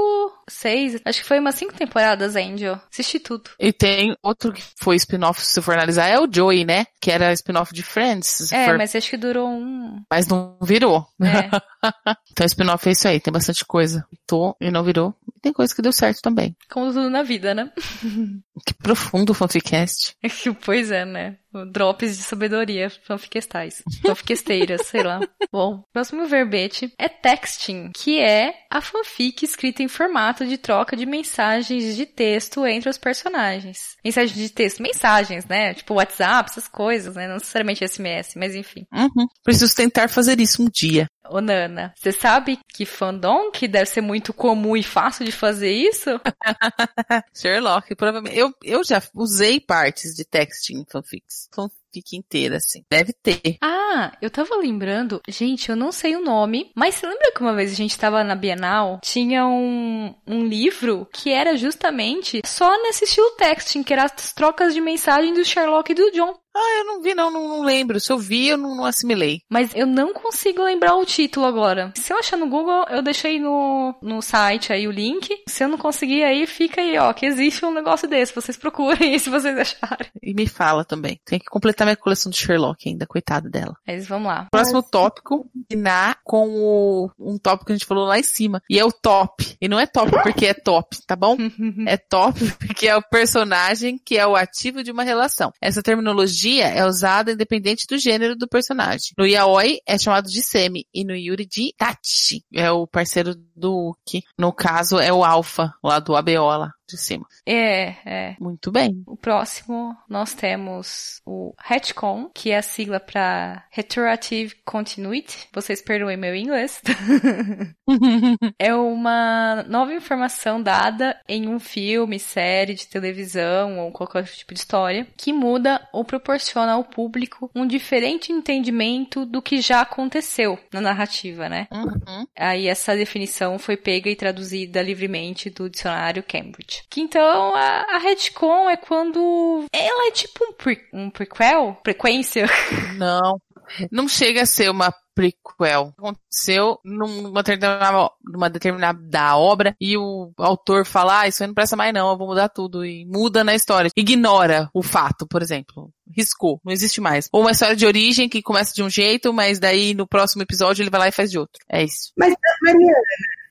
seis, acho que foi umas cinco temporadas, Angel. Assisti tudo. E tem outro que foi spin-off, se for analisar, é o Joey, né? Que era spin-off de Friends. É, for... mas acho que durou um. Mas não virou. É. então spin-off é isso aí, tem bastante coisa. Tô e não virou. E tem coisa que deu certo também. Como tudo na vida, né? Que profundo o fanficast. pois é, né? Drops de sabedoria fanfiquestais. Fanfiquesteiras, sei lá. Bom, próximo verbete é texting, que é a fanfic escrita em formato de troca de mensagens de texto entre os personagens. Mensagens de texto, mensagens, né? Tipo WhatsApp, essas coisas, né? Não necessariamente SMS, mas enfim. Uhum. Preciso tentar fazer isso um dia. Ô Nana, você sabe que fandom que deve ser muito comum e fácil de fazer isso? Sherlock, provavelmente. Eu, eu já usei partes de texting em fanfics. Fanfic inteira, assim. Deve ter. Ah, eu tava lembrando, gente, eu não sei o nome, mas você lembra que uma vez a gente tava na Bienal, tinha um, um livro que era justamente só nesse estilo texting, que era as trocas de mensagem do Sherlock e do John. Ah, eu não vi, não, não, não lembro. Se eu vi, eu não, não, assimilei. Mas eu não consigo lembrar o título agora. Se eu achar no Google, eu deixei no, no site aí o link. Se eu não conseguir aí, fica aí, ó, que existe um negócio desse. Vocês procurem se vocês acharem. E me fala também. Tem que completar minha coleção de Sherlock ainda, coitada dela. Mas vamos lá. Próximo tópico, combinar com o, um tópico que a gente falou lá em cima. E é o top. E não é top porque é top, tá bom? é top porque é o personagem que é o ativo de uma relação. Essa terminologia é usada independente do gênero do personagem. No yaoi é chamado de semi e no yuri de tachi. É o parceiro do Uki. No caso é o alfa, lá do Abeola de cima. É, é. Muito bem. O próximo nós temos o retcon, que é a sigla para Retroactive Continuity. Vocês perdoem meu inglês. é uma nova informação dada em um filme, série de televisão ou qualquer tipo de história que muda ou proporciona ao público um diferente entendimento do que já aconteceu na narrativa, né? Uhum. Aí essa definição foi pega e traduzida livremente do dicionário Cambridge. Que então a, a retcon é quando ela é tipo um, pre, um prequel, frequência. Não, não chega a ser uma prequel. Aconteceu numa determinada, numa determinada obra e o autor fala, ah, isso aí não presta mais não, eu vou mudar tudo e muda na história. Ignora o fato, por exemplo. Riscou, não existe mais. Ou uma história de origem que começa de um jeito, mas daí no próximo episódio ele vai lá e faz de outro. É isso. Mas, Mariana,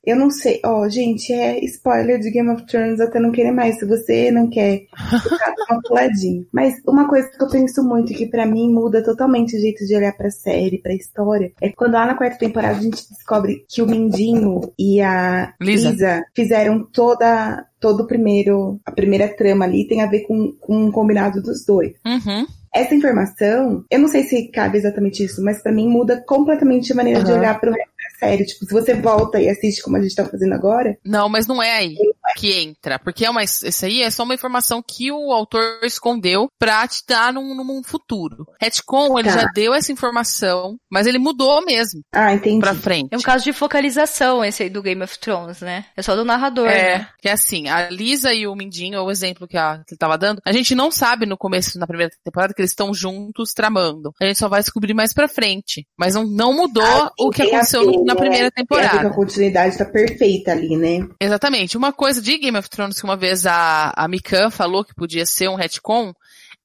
eu não sei. Ó, oh, gente, é spoiler de Game of Thrones até não querer mais. Se você não quer, ficar uma puladinha. Mas uma coisa que eu penso muito, que para mim muda totalmente o jeito de olhar pra série, pra história, é quando lá na quarta temporada a gente descobre que o Mindinho e a Lisa, Lisa fizeram toda todo o primeiro, a primeira trama ali tem a ver com, com um combinado dos dois. Uhum. Essa informação, eu não sei se cabe exatamente isso, mas para mim muda completamente a maneira uhum. de olhar pro resto da série. Tipo, se você volta e assiste como a gente tá fazendo agora. Não, mas não é aí. Que entra, porque é uma, isso aí é só uma informação que o autor escondeu pra te dar num, num futuro. Retcon, ele Tá. já deu essa informação, mas ele mudou mesmo Ah, entendi. pra frente. É um caso de focalização esse aí do Game of Thrones, né? É só do narrador, É, né? que é assim, a Lisa e o Mindinho, é o exemplo que, a, que ele tava dando, a gente não sabe no começo, na primeira temporada, que eles estão juntos tramando. A gente só vai descobrir mais pra frente. Mas não, não mudou Ah, o que a aconteceu ver, na né? primeira ver que temporada. a continuidade tá perfeita ali, né? Exatamente. Uma coisa de Game of Thrones que uma vez a, a Mikan falou que podia ser um retcon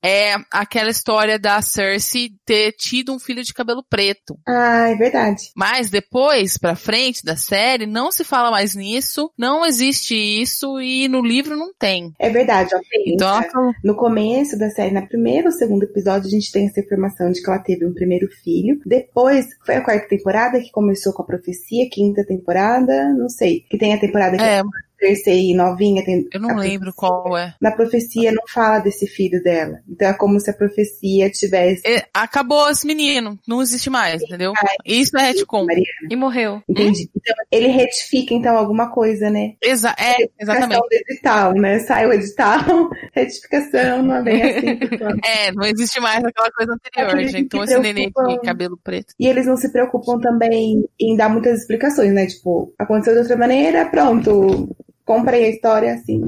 é aquela história da Cersei ter tido um filho de cabelo preto. Ah, é verdade. Mas depois, pra frente da série, não se fala mais nisso, não existe isso e no livro não tem. É verdade, ó. Então ela No começo da série, na primeiro ou segundo episódio, a gente tem essa informação de que ela teve um primeiro filho. Depois, foi a quarta temporada que começou com a profecia, quinta temporada, não sei. Que tem a temporada que é, a Cersei novinha tem. eu não lembro profecia. qual é. Na profecia não fala desse filho dela. Então é como se a profecia tivesse. É, Acabou esse menino, não existe mais, entendeu? Isso é retcon. E morreu. entendi. Então, ele retifica, então, alguma coisa, né? Exa é, exatamente. Do edital, né? Sai o edital, retificação, não é bem assim. É, não existe mais aquela coisa anterior, gente. Então esse neném de cabelo preto. E eles não se preocupam também em dar muitas explicações, né? Tipo, aconteceu de outra maneira, pronto. Comprei a história assim,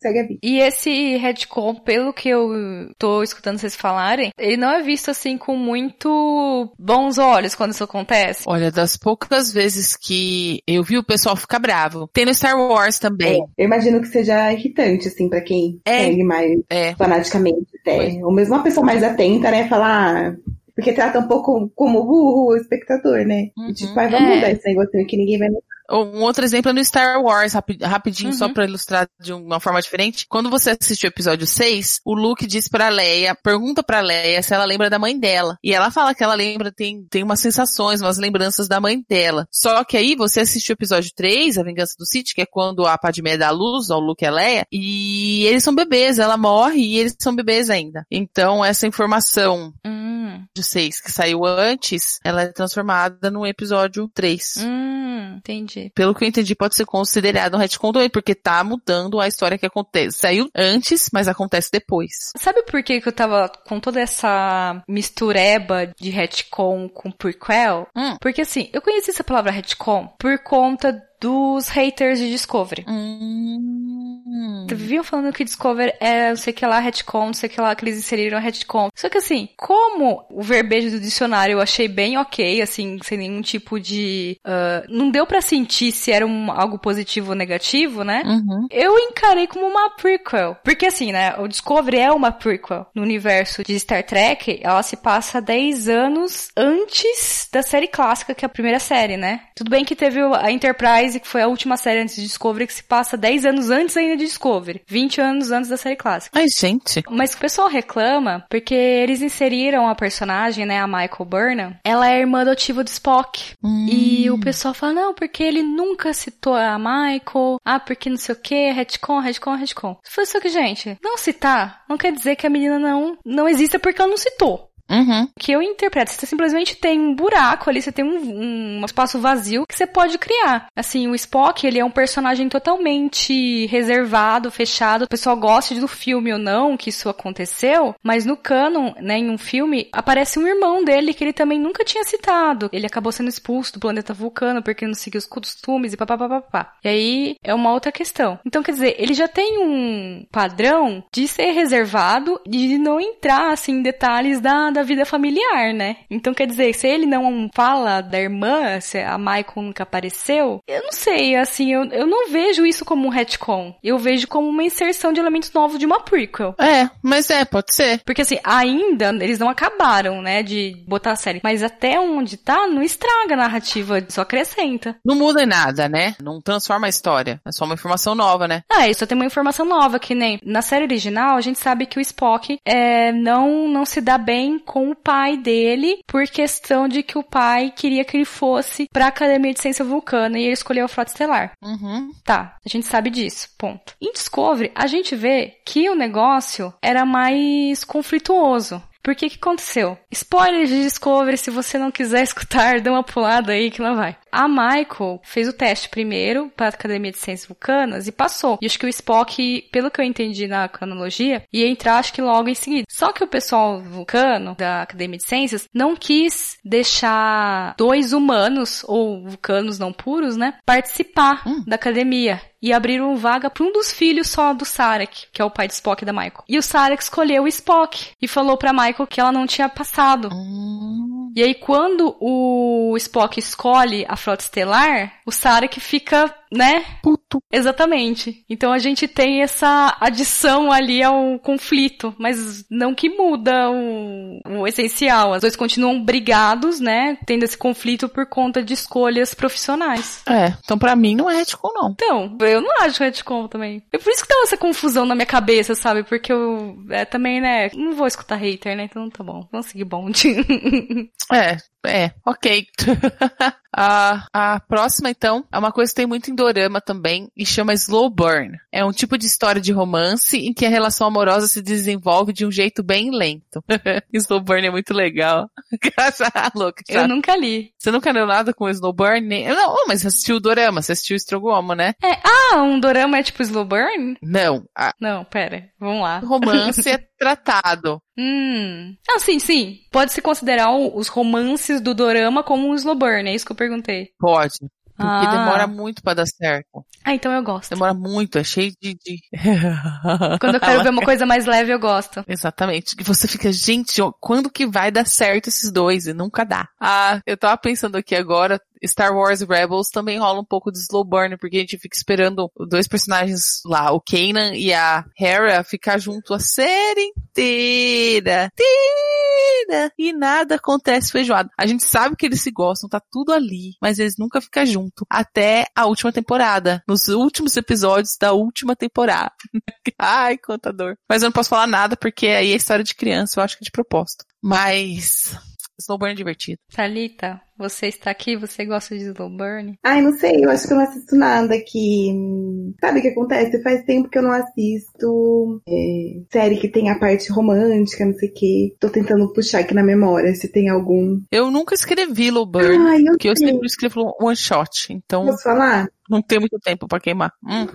segue a vida. E esse retcon, pelo que eu tô escutando vocês falarem, ele não é visto assim com muito bons olhos quando isso acontece. Olha, das poucas vezes que eu vi o pessoal ficar bravo. Tem no Star Wars também. Eu imagino que seja irritante, assim, pra quem É. segue mais É. fanaticamente até. Ou mesmo uma pessoa mais atenta, né? Falar. ah, Porque trata um pouco como burro o espectador, né? Uhum. Tipo, ah, vamos É. mudar esse negocinho que ninguém vai Um outro exemplo é no Star Wars, rapi- rapidinho, Uhum. só pra ilustrar de uma forma diferente. Quando você assiste o episódio 6, o Luke diz pra Leia, pergunta pra Leia se ela lembra da mãe dela. E ela fala que ela lembra, tem, tem umas sensações, umas lembranças da mãe dela. Só que aí você assiste o episódio 3, A Vingança do Sith, que é quando a Padmé dá luz ao Luke e a Leia, e eles são bebês, ela morre e eles são bebês ainda. Então essa informação Hum, de 6 que saiu antes, ela é transformada no episódio 3. hum, entendi. Pelo que eu entendi, pode ser considerado um retcon também, porque tá mudando a história que acontece. Saiu antes, mas acontece depois. Sabe por que, que eu tava com toda essa mistureba de retcon com prequel? Hum. Porque assim, eu conheci essa palavra retcon por conta dos haters de Discovery. Hum. Viviam falando que Discover é não sei que lá, retcon, não sei que lá, que eles inseriram retcon. Só que assim, como o verbejo do dicionário eu achei bem ok, assim, sem nenhum tipo de... ah, não deu pra sentir se era um, algo positivo ou negativo, né? Uhum. Eu encarei como uma prequel. Porque assim, né, o Discovery é uma prequel. No universo de Star Trek, ela se passa 10 anos antes da série clássica, que é a primeira série, né? Tudo bem que teve a Enterprise, que foi a última série antes de Discovery, que se passa 10 anos antes ainda de Discovery. 20 anos antes da série clássica. Ai, gente. Mas o pessoal reclama porque eles inseriram a personagem, né, a Michael Burnham. Ela é irmã adotiva do Spock. E o pessoal fala, não, porque ele nunca citou a Michael. Ah, porque não sei o que, retcon, retcon, retcon. Foi só que, gente, não citar não quer dizer que a menina não, não exista porque ela não citou. Uhum. Que eu interpreto, você simplesmente tem um buraco ali, você tem um, um espaço vazio que você pode criar. Assim, o Spock, ele é um personagem totalmente reservado, fechado. O pessoal gosta do filme ou não que isso aconteceu, mas no canon, né, em um filme, aparece um irmão dele que ele também nunca tinha citado. Ele acabou sendo expulso do planeta Vulcano porque não seguiu os costumes e papapá. E aí é uma outra questão. Então, quer dizer, ele já tem um padrão de ser reservado e de não entrar, assim, em detalhes da, da vida familiar, né? Então, quer dizer, se ele não fala da irmã, se a Michael nunca apareceu, eu não sei, assim, eu, eu não vejo isso como um retcon. Eu vejo como uma inserção de elementos novos de uma prequel. É, mas é, pode ser. Porque assim, ainda eles não acabaram, né, de botar a série. Mas até onde tá, não estraga a narrativa, só acrescenta. Não muda em nada, né? Não transforma a história. É só uma informação nova, né? Ah, isso tem uma informação nova, que nem na série original a gente sabe que o Spock é, não, não se dá bem com o pai dele por questão de que o pai queria que ele fosse pra Academia de Ciência Vulcana e ele escolheu a Frota Estelar. Uhum. Tá, a gente sabe disso, ponto. Em Discovery, a gente vê que o negócio era mais conflituoso. Por que que aconteceu? Spoiler de Discovery, se você não quiser escutar, dê uma pulada aí que lá vai. A Michael fez o teste primeiro para a Academia de Ciências Vulcanas e passou. E acho que o Spock, pelo que eu entendi na cronologia, ia entrar acho que logo em seguida. Só que o pessoal vulcano da Academia de Ciências não quis deixar dois humanos ou vulcanos não puros, né, participar Hum. da academia e abriram vaga para um dos filhos só do Sarek, que é o pai de Spock da Michael. E o Sarek escolheu o Spock e falou pra Michael que ela não tinha passado. Hum, E aí quando o Spock escolhe a frota estelar, o Sarek fica, né? puto. Exatamente. Então a gente tem essa adição ali ao conflito, mas não que muda o, o essencial. Os dois continuam brigados, né? Tendo esse conflito por conta de escolhas profissionais. É, então pra mim não é retcon, não. Então, eu não acho retcon também. É por isso que dá essa confusão na minha cabeça, sabe? Porque eu é, também, né? Não vou escutar hater, né? Então tá bom. Vamos seguir bonde. É, é, ok. a, a próxima, então, é uma coisa que tem muito em dorama também e chama Slow Burn. É um tipo de história de romance em que a relação amorosa se desenvolve de um jeito bem lento. Slow Burn é muito legal. Ah, louca. eu nunca li. Você nunca leu nada com Slow Burn? Nem... Não, oh, mas você assistiu o dorama, você assistiu o Strogomo, né? Ah, um dorama é tipo slow burn? Não, a- Não, pera. Vamos lá. o romance é tratado. Hum. Ah, sim, sim. Pode se considerar os romances do dorama como um slow burn, é isso que eu perguntei. Pode. Porque Ah. demora muito pra dar certo. Ah, então eu gosto. Demora muito, é cheio de... de... Quando eu quero ver uma coisa mais leve, eu gosto. Exatamente. E você fica, gente, quando que vai dar certo esses dois? E nunca dá. Ah, eu tava pensando aqui agora, Star Wars Rebels também rola um pouco de slow burn, porque a gente fica esperando dois personagens lá, o Kanan e a Hera, ficar junto a série inteira. Inteira. E nada acontece feijoada. A gente sabe que eles se gostam, tá tudo ali, mas eles nunca ficam junto. Até a última temporada. Nos últimos episódios da última temporada. Ai, contador. Mas eu não posso falar nada porque aí é história de criança, eu acho que é de propósito. Mas Snowburn é divertido. Thalita, você está aqui, você gosta de slow burn? Ai, não sei, eu acho que eu não assisto nada que. Sabe o que acontece? Faz tempo que eu não assisto é, série que tem a parte romântica, não sei o quê. Tô tentando puxar aqui na memória se tem algum. Eu nunca escrevi Low Burn, Ai, eu porque eu sei. sempre escrevo one shot, então Posso falar? não tem muito tempo pra queimar. Hum.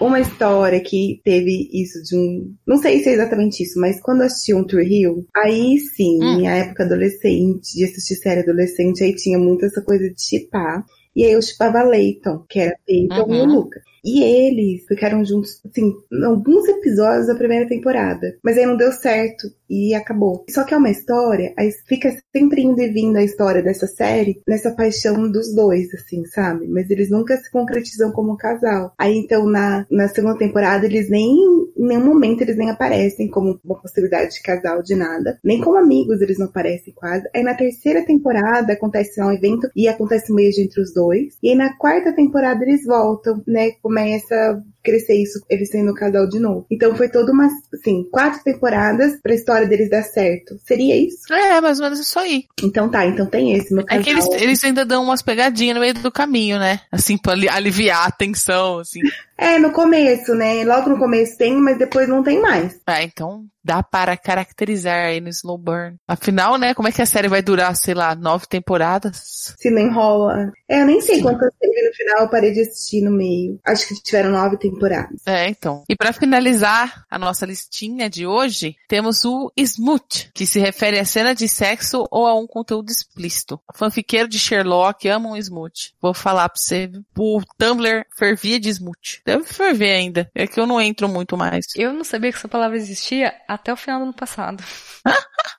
Uma história que teve isso de um. Não sei se é exatamente isso, mas quando eu assisti um Tour Hill, aí sim, Hum. minha época adolescente, de assistir série adolescente, aí tinha muito essa coisa de chipar. E aí eu chipava Leighton, que era Peyton e o Uhum. Luca. E eles ficaram juntos, assim, em alguns episódios da primeira temporada. Mas aí não deu certo e acabou. Só que é uma história, aí fica sempre indo e vindo a história dessa série nessa paixão dos dois, assim, sabe? Mas eles nunca se concretizam como um casal. Aí então na, na segunda temporada eles nem, em nenhum momento eles nem aparecem como uma possibilidade de casal de nada. Nem como amigos eles não aparecem quase. Aí na terceira temporada acontece um evento e acontece um beijo entre os dois. E aí na quarta temporada eles voltam, né? Começa crescer isso, eles sendo um casal de novo. Então foi toda uma, assim, quatro temporadas pra história deles dar certo. Seria isso? É, mais ou menos isso aí. Então tá, então tem esse, meu É casal. que eles, eles ainda dão umas pegadinhas no meio do caminho, né? Assim, pra ali- aliviar a tensão, assim. É, no começo, né? Logo no começo tem, mas depois não tem mais. É, então dá para caracterizar aí no Slow Burn. Afinal, né, como é que a série vai durar, sei lá, nove temporadas? Se não enrola. É, eu nem sei quantas teve no final, eu parei de assistir no meio. Acho que tiveram nove temporadas. É, então. E pra finalizar a nossa listinha de hoje, temos o Smooth, que se refere a cena de sexo ou a um conteúdo explícito. Fanfiqueiro de Sherlock ama um Smooth. Vou falar pra você, o Tumblr fervia de Smooth. Deve ferver ainda. É que eu não entro muito mais. Eu não sabia que essa palavra existia até o final do ano passado.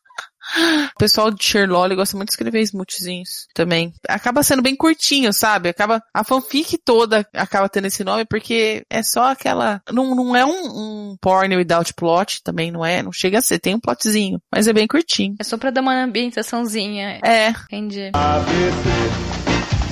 O pessoal de Sherlock gosta muito de escrever smoothzinhos também. Acaba sendo bem curtinho, sabe? Acaba, a fanfic toda acaba tendo esse nome porque é só aquela, não, não é um, um porn without plot, também não é, não chega a ser, tem um plotzinho, mas é bem curtinho. É só pra dar uma ambientaçãozinha. É, Entendi. ABC,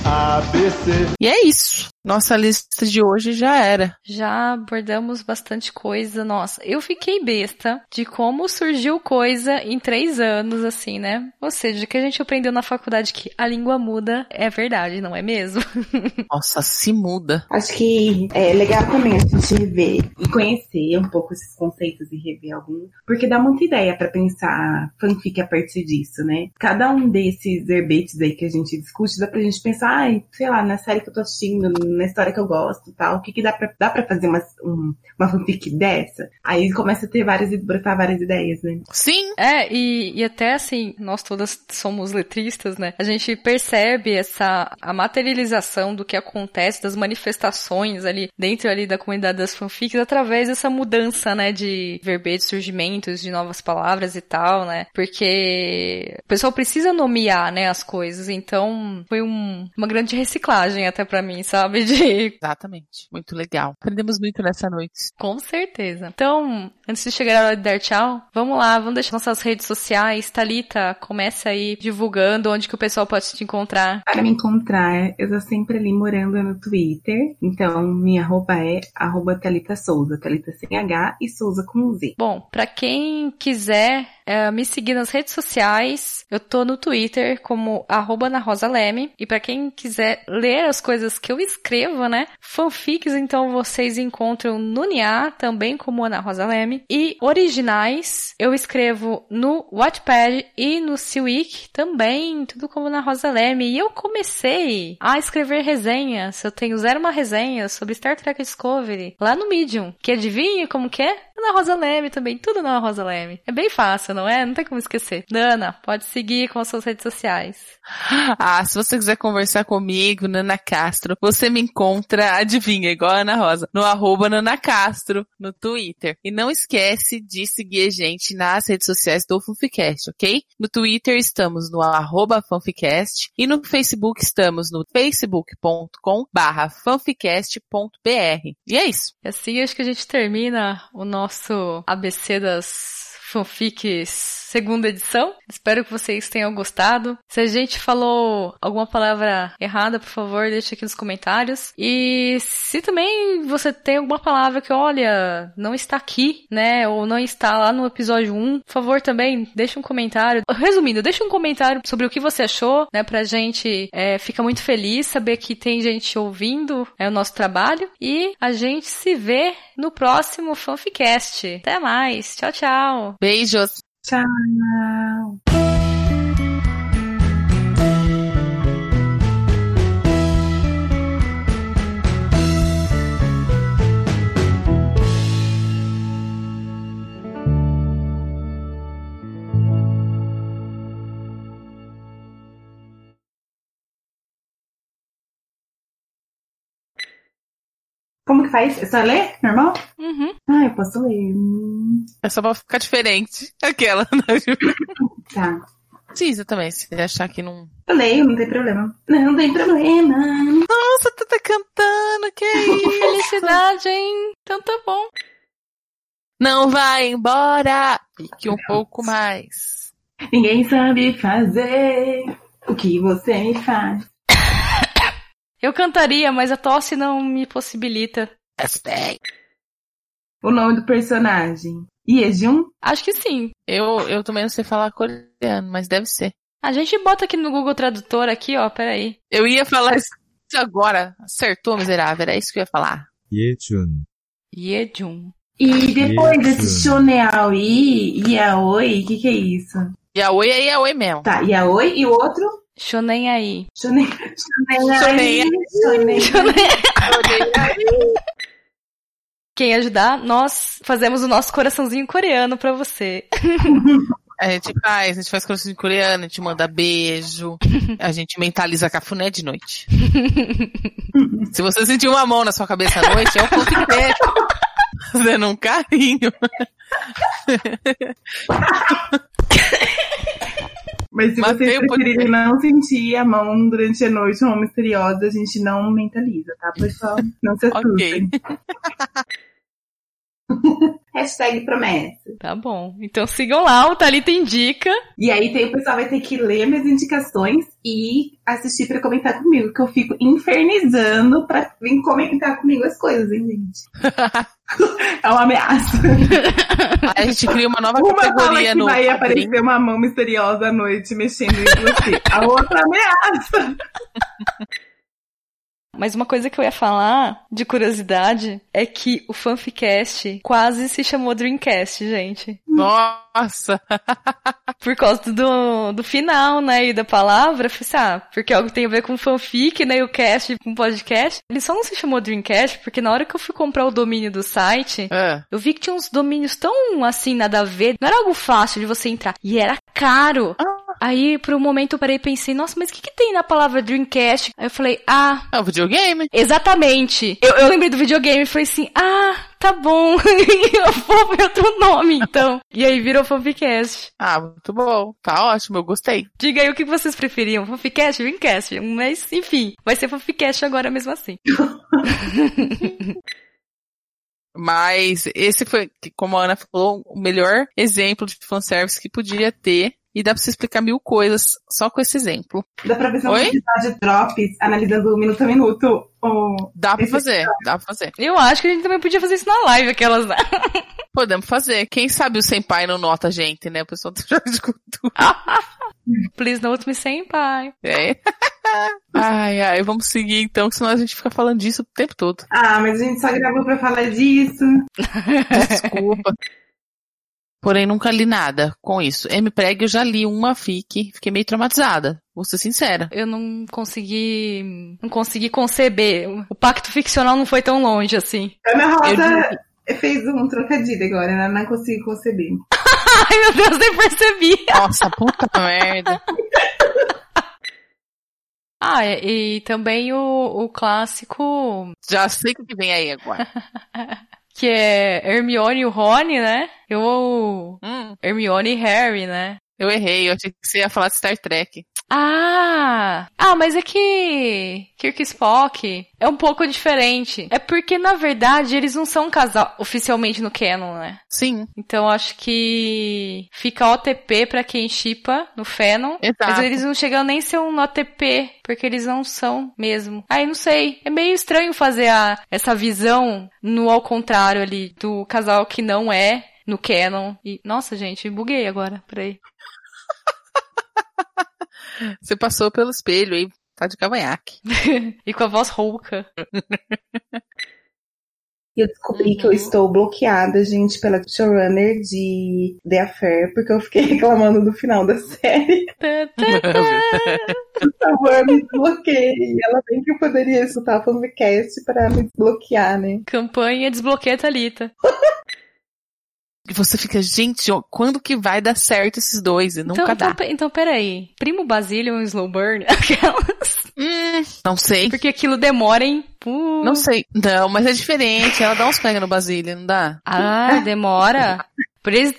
ABC, e é isso. Nossa lista de hoje já era. Já abordamos bastante coisa. Nossa, eu fiquei besta de como surgiu coisa em três anos, assim, né? Ou seja, que a gente aprendeu na faculdade que a língua muda é verdade, não é mesmo? Nossa, se muda. Acho que é legal também a gente rever e conhecer um pouco esses conceitos e rever alguns, porque dá muita ideia pra pensar fanfic a partir disso, né? Cada um desses verbetes aí que a gente discute dá pra gente pensar, ai, sei lá, na série que eu tô assistindo, na história que eu gosto tal, o que que dá pra, dá pra fazer uma, um, uma fanfic dessa? Aí começa a ter várias, brotar várias ideias, né? Sim, É, e, e até assim, nós todas somos letristas, né? A gente percebe essa a materialização do que acontece, das manifestações ali dentro ali da comunidade das fanfics através dessa mudança, né, de verbetes, surgimentos de novas palavras e tal, né? Porque o pessoal precisa nomear, né, as coisas. Então, foi um- uma grande reciclagem até pra mim, sabe? De exatamente. Muito legal. Aprendemos muito nessa noite. com certeza. Então, antes de chegar a hora de dar tchau, vamos lá, vamos deixar nossas redes sociais. Thalita, começa aí divulgando onde que o pessoal pode te encontrar. Para me encontrar, eu tô sempre ali morando no Twitter. Então, minha arroba é arroba Thalita Souza. Thalita sem H e Souza com Z. Bom, pra quem quiser é, me seguir nas redes sociais, eu tô no Twitter como arroba na Rosa Leme. E pra quem quiser ler as coisas que eu escrevo, né? Fanfics, então vocês encontram no Nia, também como Ana Rosa Leme. E originais, eu escrevo no Wattpad e no Seaweek, também, tudo como Ana Rosa Leme. E eu comecei a escrever resenhas. Eu tenho zero uma resenha sobre Star Trek Discovery lá no Medium. Que adivinha como que é? Ana Rosa Leme também, tudo na Rosa Leme. É bem fácil, não é? Não tem como esquecer. Dana, pode seguir com as suas redes sociais. Ah, se você quiser conversar comigo, Nana Castro, você me encontra, adivinha, igual a Ana Rosa, no arroba Nana Castro, no Twitter. E não esquece de seguir a gente nas redes sociais do Fanficast, ok? No Twitter estamos no arroba fanficast e no Facebook estamos no facebook.com barra fanficast.br. E é isso. E assim acho que a gente termina o nosso ABC das fanfics segunda edição. Espero que vocês tenham gostado. Se a gente falou alguma palavra errada, por favor, deixe aqui nos comentários. E se também você tem alguma palavra que, olha, não está aqui, né, ou não está lá no episódio 1, por favor também deixe um comentário. Resumindo, deixe um comentário sobre o que você achou, né, pra gente é, fica muito feliz saber que tem gente ouvindo é, o nosso trabalho. E a gente se vê no próximo Fanficast. Até mais. Tchau, tchau. Beijos! Tchau! Como que faz? É só ler? Normal? Uhum. Ah, eu posso ler. É só pra ficar diferente. Aquela. Tá. Precisa também, se achar que não... Eu leio, não tem problema. Não tem problema. Nossa, tu tá cantando, que felicidade, hein? Então tá bom. Não vai embora! Fique um pouco mais. Ninguém sabe fazer o que você faz. Eu cantaria, mas a tosse não me possibilita. O nome do personagem. Yejun? Acho que sim. Eu, eu também não sei falar coreano, mas deve ser. A gente bota aqui no Google Tradutor aqui, ó, peraí. Eu ia falar isso agora. Acertou, miserável. Era isso que eu ia falar. 예준, Yejun. E depois Isso. desse Shoneaoi, Yaoi, o que que é isso? Yaoi é Yaoi mesmo. Tá, Yaoi e o outro? Shonen aí. Shone... Shoneai. Shonei. Quem ajudar, nós fazemos o nosso coraçãozinho coreano pra você. A gente faz, a gente faz coração em coreano, a gente manda beijo, a gente mentaliza cafuné de noite. Se você sentir uma mão na sua cabeça à noite, é o ponto inteiro. Fazendo um carinho. Mas se Matei vocês preferirem não sentir a mão durante a noite, uma misteriosa, a gente não mentaliza, tá, pessoal? Não se assustem. Ok. Hashtag promessa. Tá bom. Então sigam lá, o Thalita Indica. E aí tem, o pessoal vai ter que ler minhas indicações e assistir pra comentar comigo, que eu fico infernizando pra vir comentar comigo as coisas, hein, gente? é uma ameaça. A gente cria uma nova Uma fala categoria que no. vai aparecer uma mão misteriosa à noite mexendo em você. A outra ameaça. Mas uma coisa que eu ia falar, de curiosidade, é que o Fanficast quase se chamou Dreamcast, gente. Nossa! Por causa do, do final, né, e da palavra, falei assim, ah, porque algo tem a ver com fanfic, né, e o cast com podcast. Ele só não se chamou Dreamcast, porque na hora que eu fui comprar o domínio do site, É. eu vi que tinha uns domínios tão, assim, nada a ver. Não era algo fácil de você entrar. E era caro. Aí, por um momento, eu parei e pensei, nossa, mas o que, que tem na palavra Dreamcast? Aí eu falei, ah, É o videogame. exatamente. Eu, eu lembrei do videogame e falei assim, ah, tá bom. eu vou ver outro nome, então. E aí virou Fanficast. Ah, muito bom. Tá ótimo, eu gostei. Diga aí o que vocês preferiam, Fanficast, Dreamcast. Mas, enfim, vai ser Fanficast agora mesmo assim. Mas esse foi, como a Ana falou, o melhor exemplo de fanservice que podia ter. E dá pra você explicar mil coisas só com esse exemplo. Dá pra ver se Oi? episódio de Drops, analisando minuto a minuto. O... Dá pra Esse fazer, dá pra fazer. Eu acho que a gente também podia fazer isso na live, aquelas, né? Podemos fazer. Quem sabe o Senpai não nota a gente, né? O pessoal do jogo de cultura. Please note me senpai. É. ai, ai, vamos seguir então, senão a gente fica falando disso o tempo todo. Ah, mas a gente só gravou pra falar disso. Desculpa. Porém, nunca li nada com isso. M-Preg eu já li uma fic, fiquei meio traumatizada. Vou ser sincera. Eu não consegui, não consegui conceber. O pacto ficcional não foi tão longe assim. Ana Rosa Eu fez um trocadilho agora, ela não consigo conceber. Ai, meu Deus, nem percebi. Nossa, puta merda. Ah, e, e também o, o clássico, Já sei o que vem aí agora. que é Hermione e o Rony, né? Eu, Hum, Hermione e Harry, né? eu errei, eu achei que você ia falar de Star Trek. Ah! Ah, mas é que Kirk Spock é um pouco diferente. É porque, na verdade, eles não são um casal oficialmente no canon, né? Sim, Então acho que fica OTP pra quem chipa no. Exato. Mas eles não chegam nem a ser um OTP, porque eles não são mesmo. Aí não sei. É meio estranho fazer a, essa visão no ao contrário ali, do casal que não é no canon. E, nossa, gente, buguei agora. Peraí. você passou pelo espelho aí, tá de cavanhaque. e com a voz rouca. E eu descobri que eu estou bloqueada, gente, pela showrunner de The Affair, porque eu fiquei reclamando do final da série. Tá, tá, tá. Por favor, me desbloqueie. Ela bem que eu poderia escutar o podcast para me desbloquear, né? Campanha desbloqueia Thalita. E você fica, gente, ó, quando que vai dar certo esses dois? E nunca Então, dá. então, então, peraí. Primo Basílio é um slow burn? Aquelas. Hum, não sei. Porque aquilo demora, hein? Pu- Não sei. Não, mas é diferente. Ela dá uns pega no Basília, não dá? Ah, demora.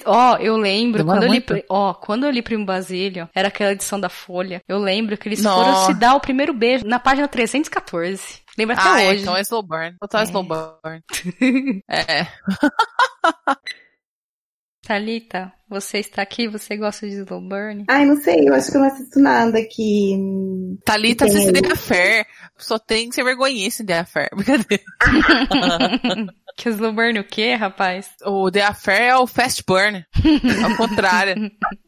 Ó, eu lembro, Demora quando eu, li, ó, quando eu li Primo Basílio, era aquela edição da Folha, eu lembro que eles Nossa. foram se dar o primeiro beijo na página 314. Lembro até ah, é, hoje. então é slow burn. Total É. slow burn. É. Thalita, você está aqui, você gosta de slow burn? Ai, não sei, eu acho que eu não assisto nada que. hum, Thalita Tem. assiste The Affair. Só tem ser vergonhice The Affair. Brincadeira. que slow burn o quê, rapaz? O The Affair é o fast burn. Ao contrário.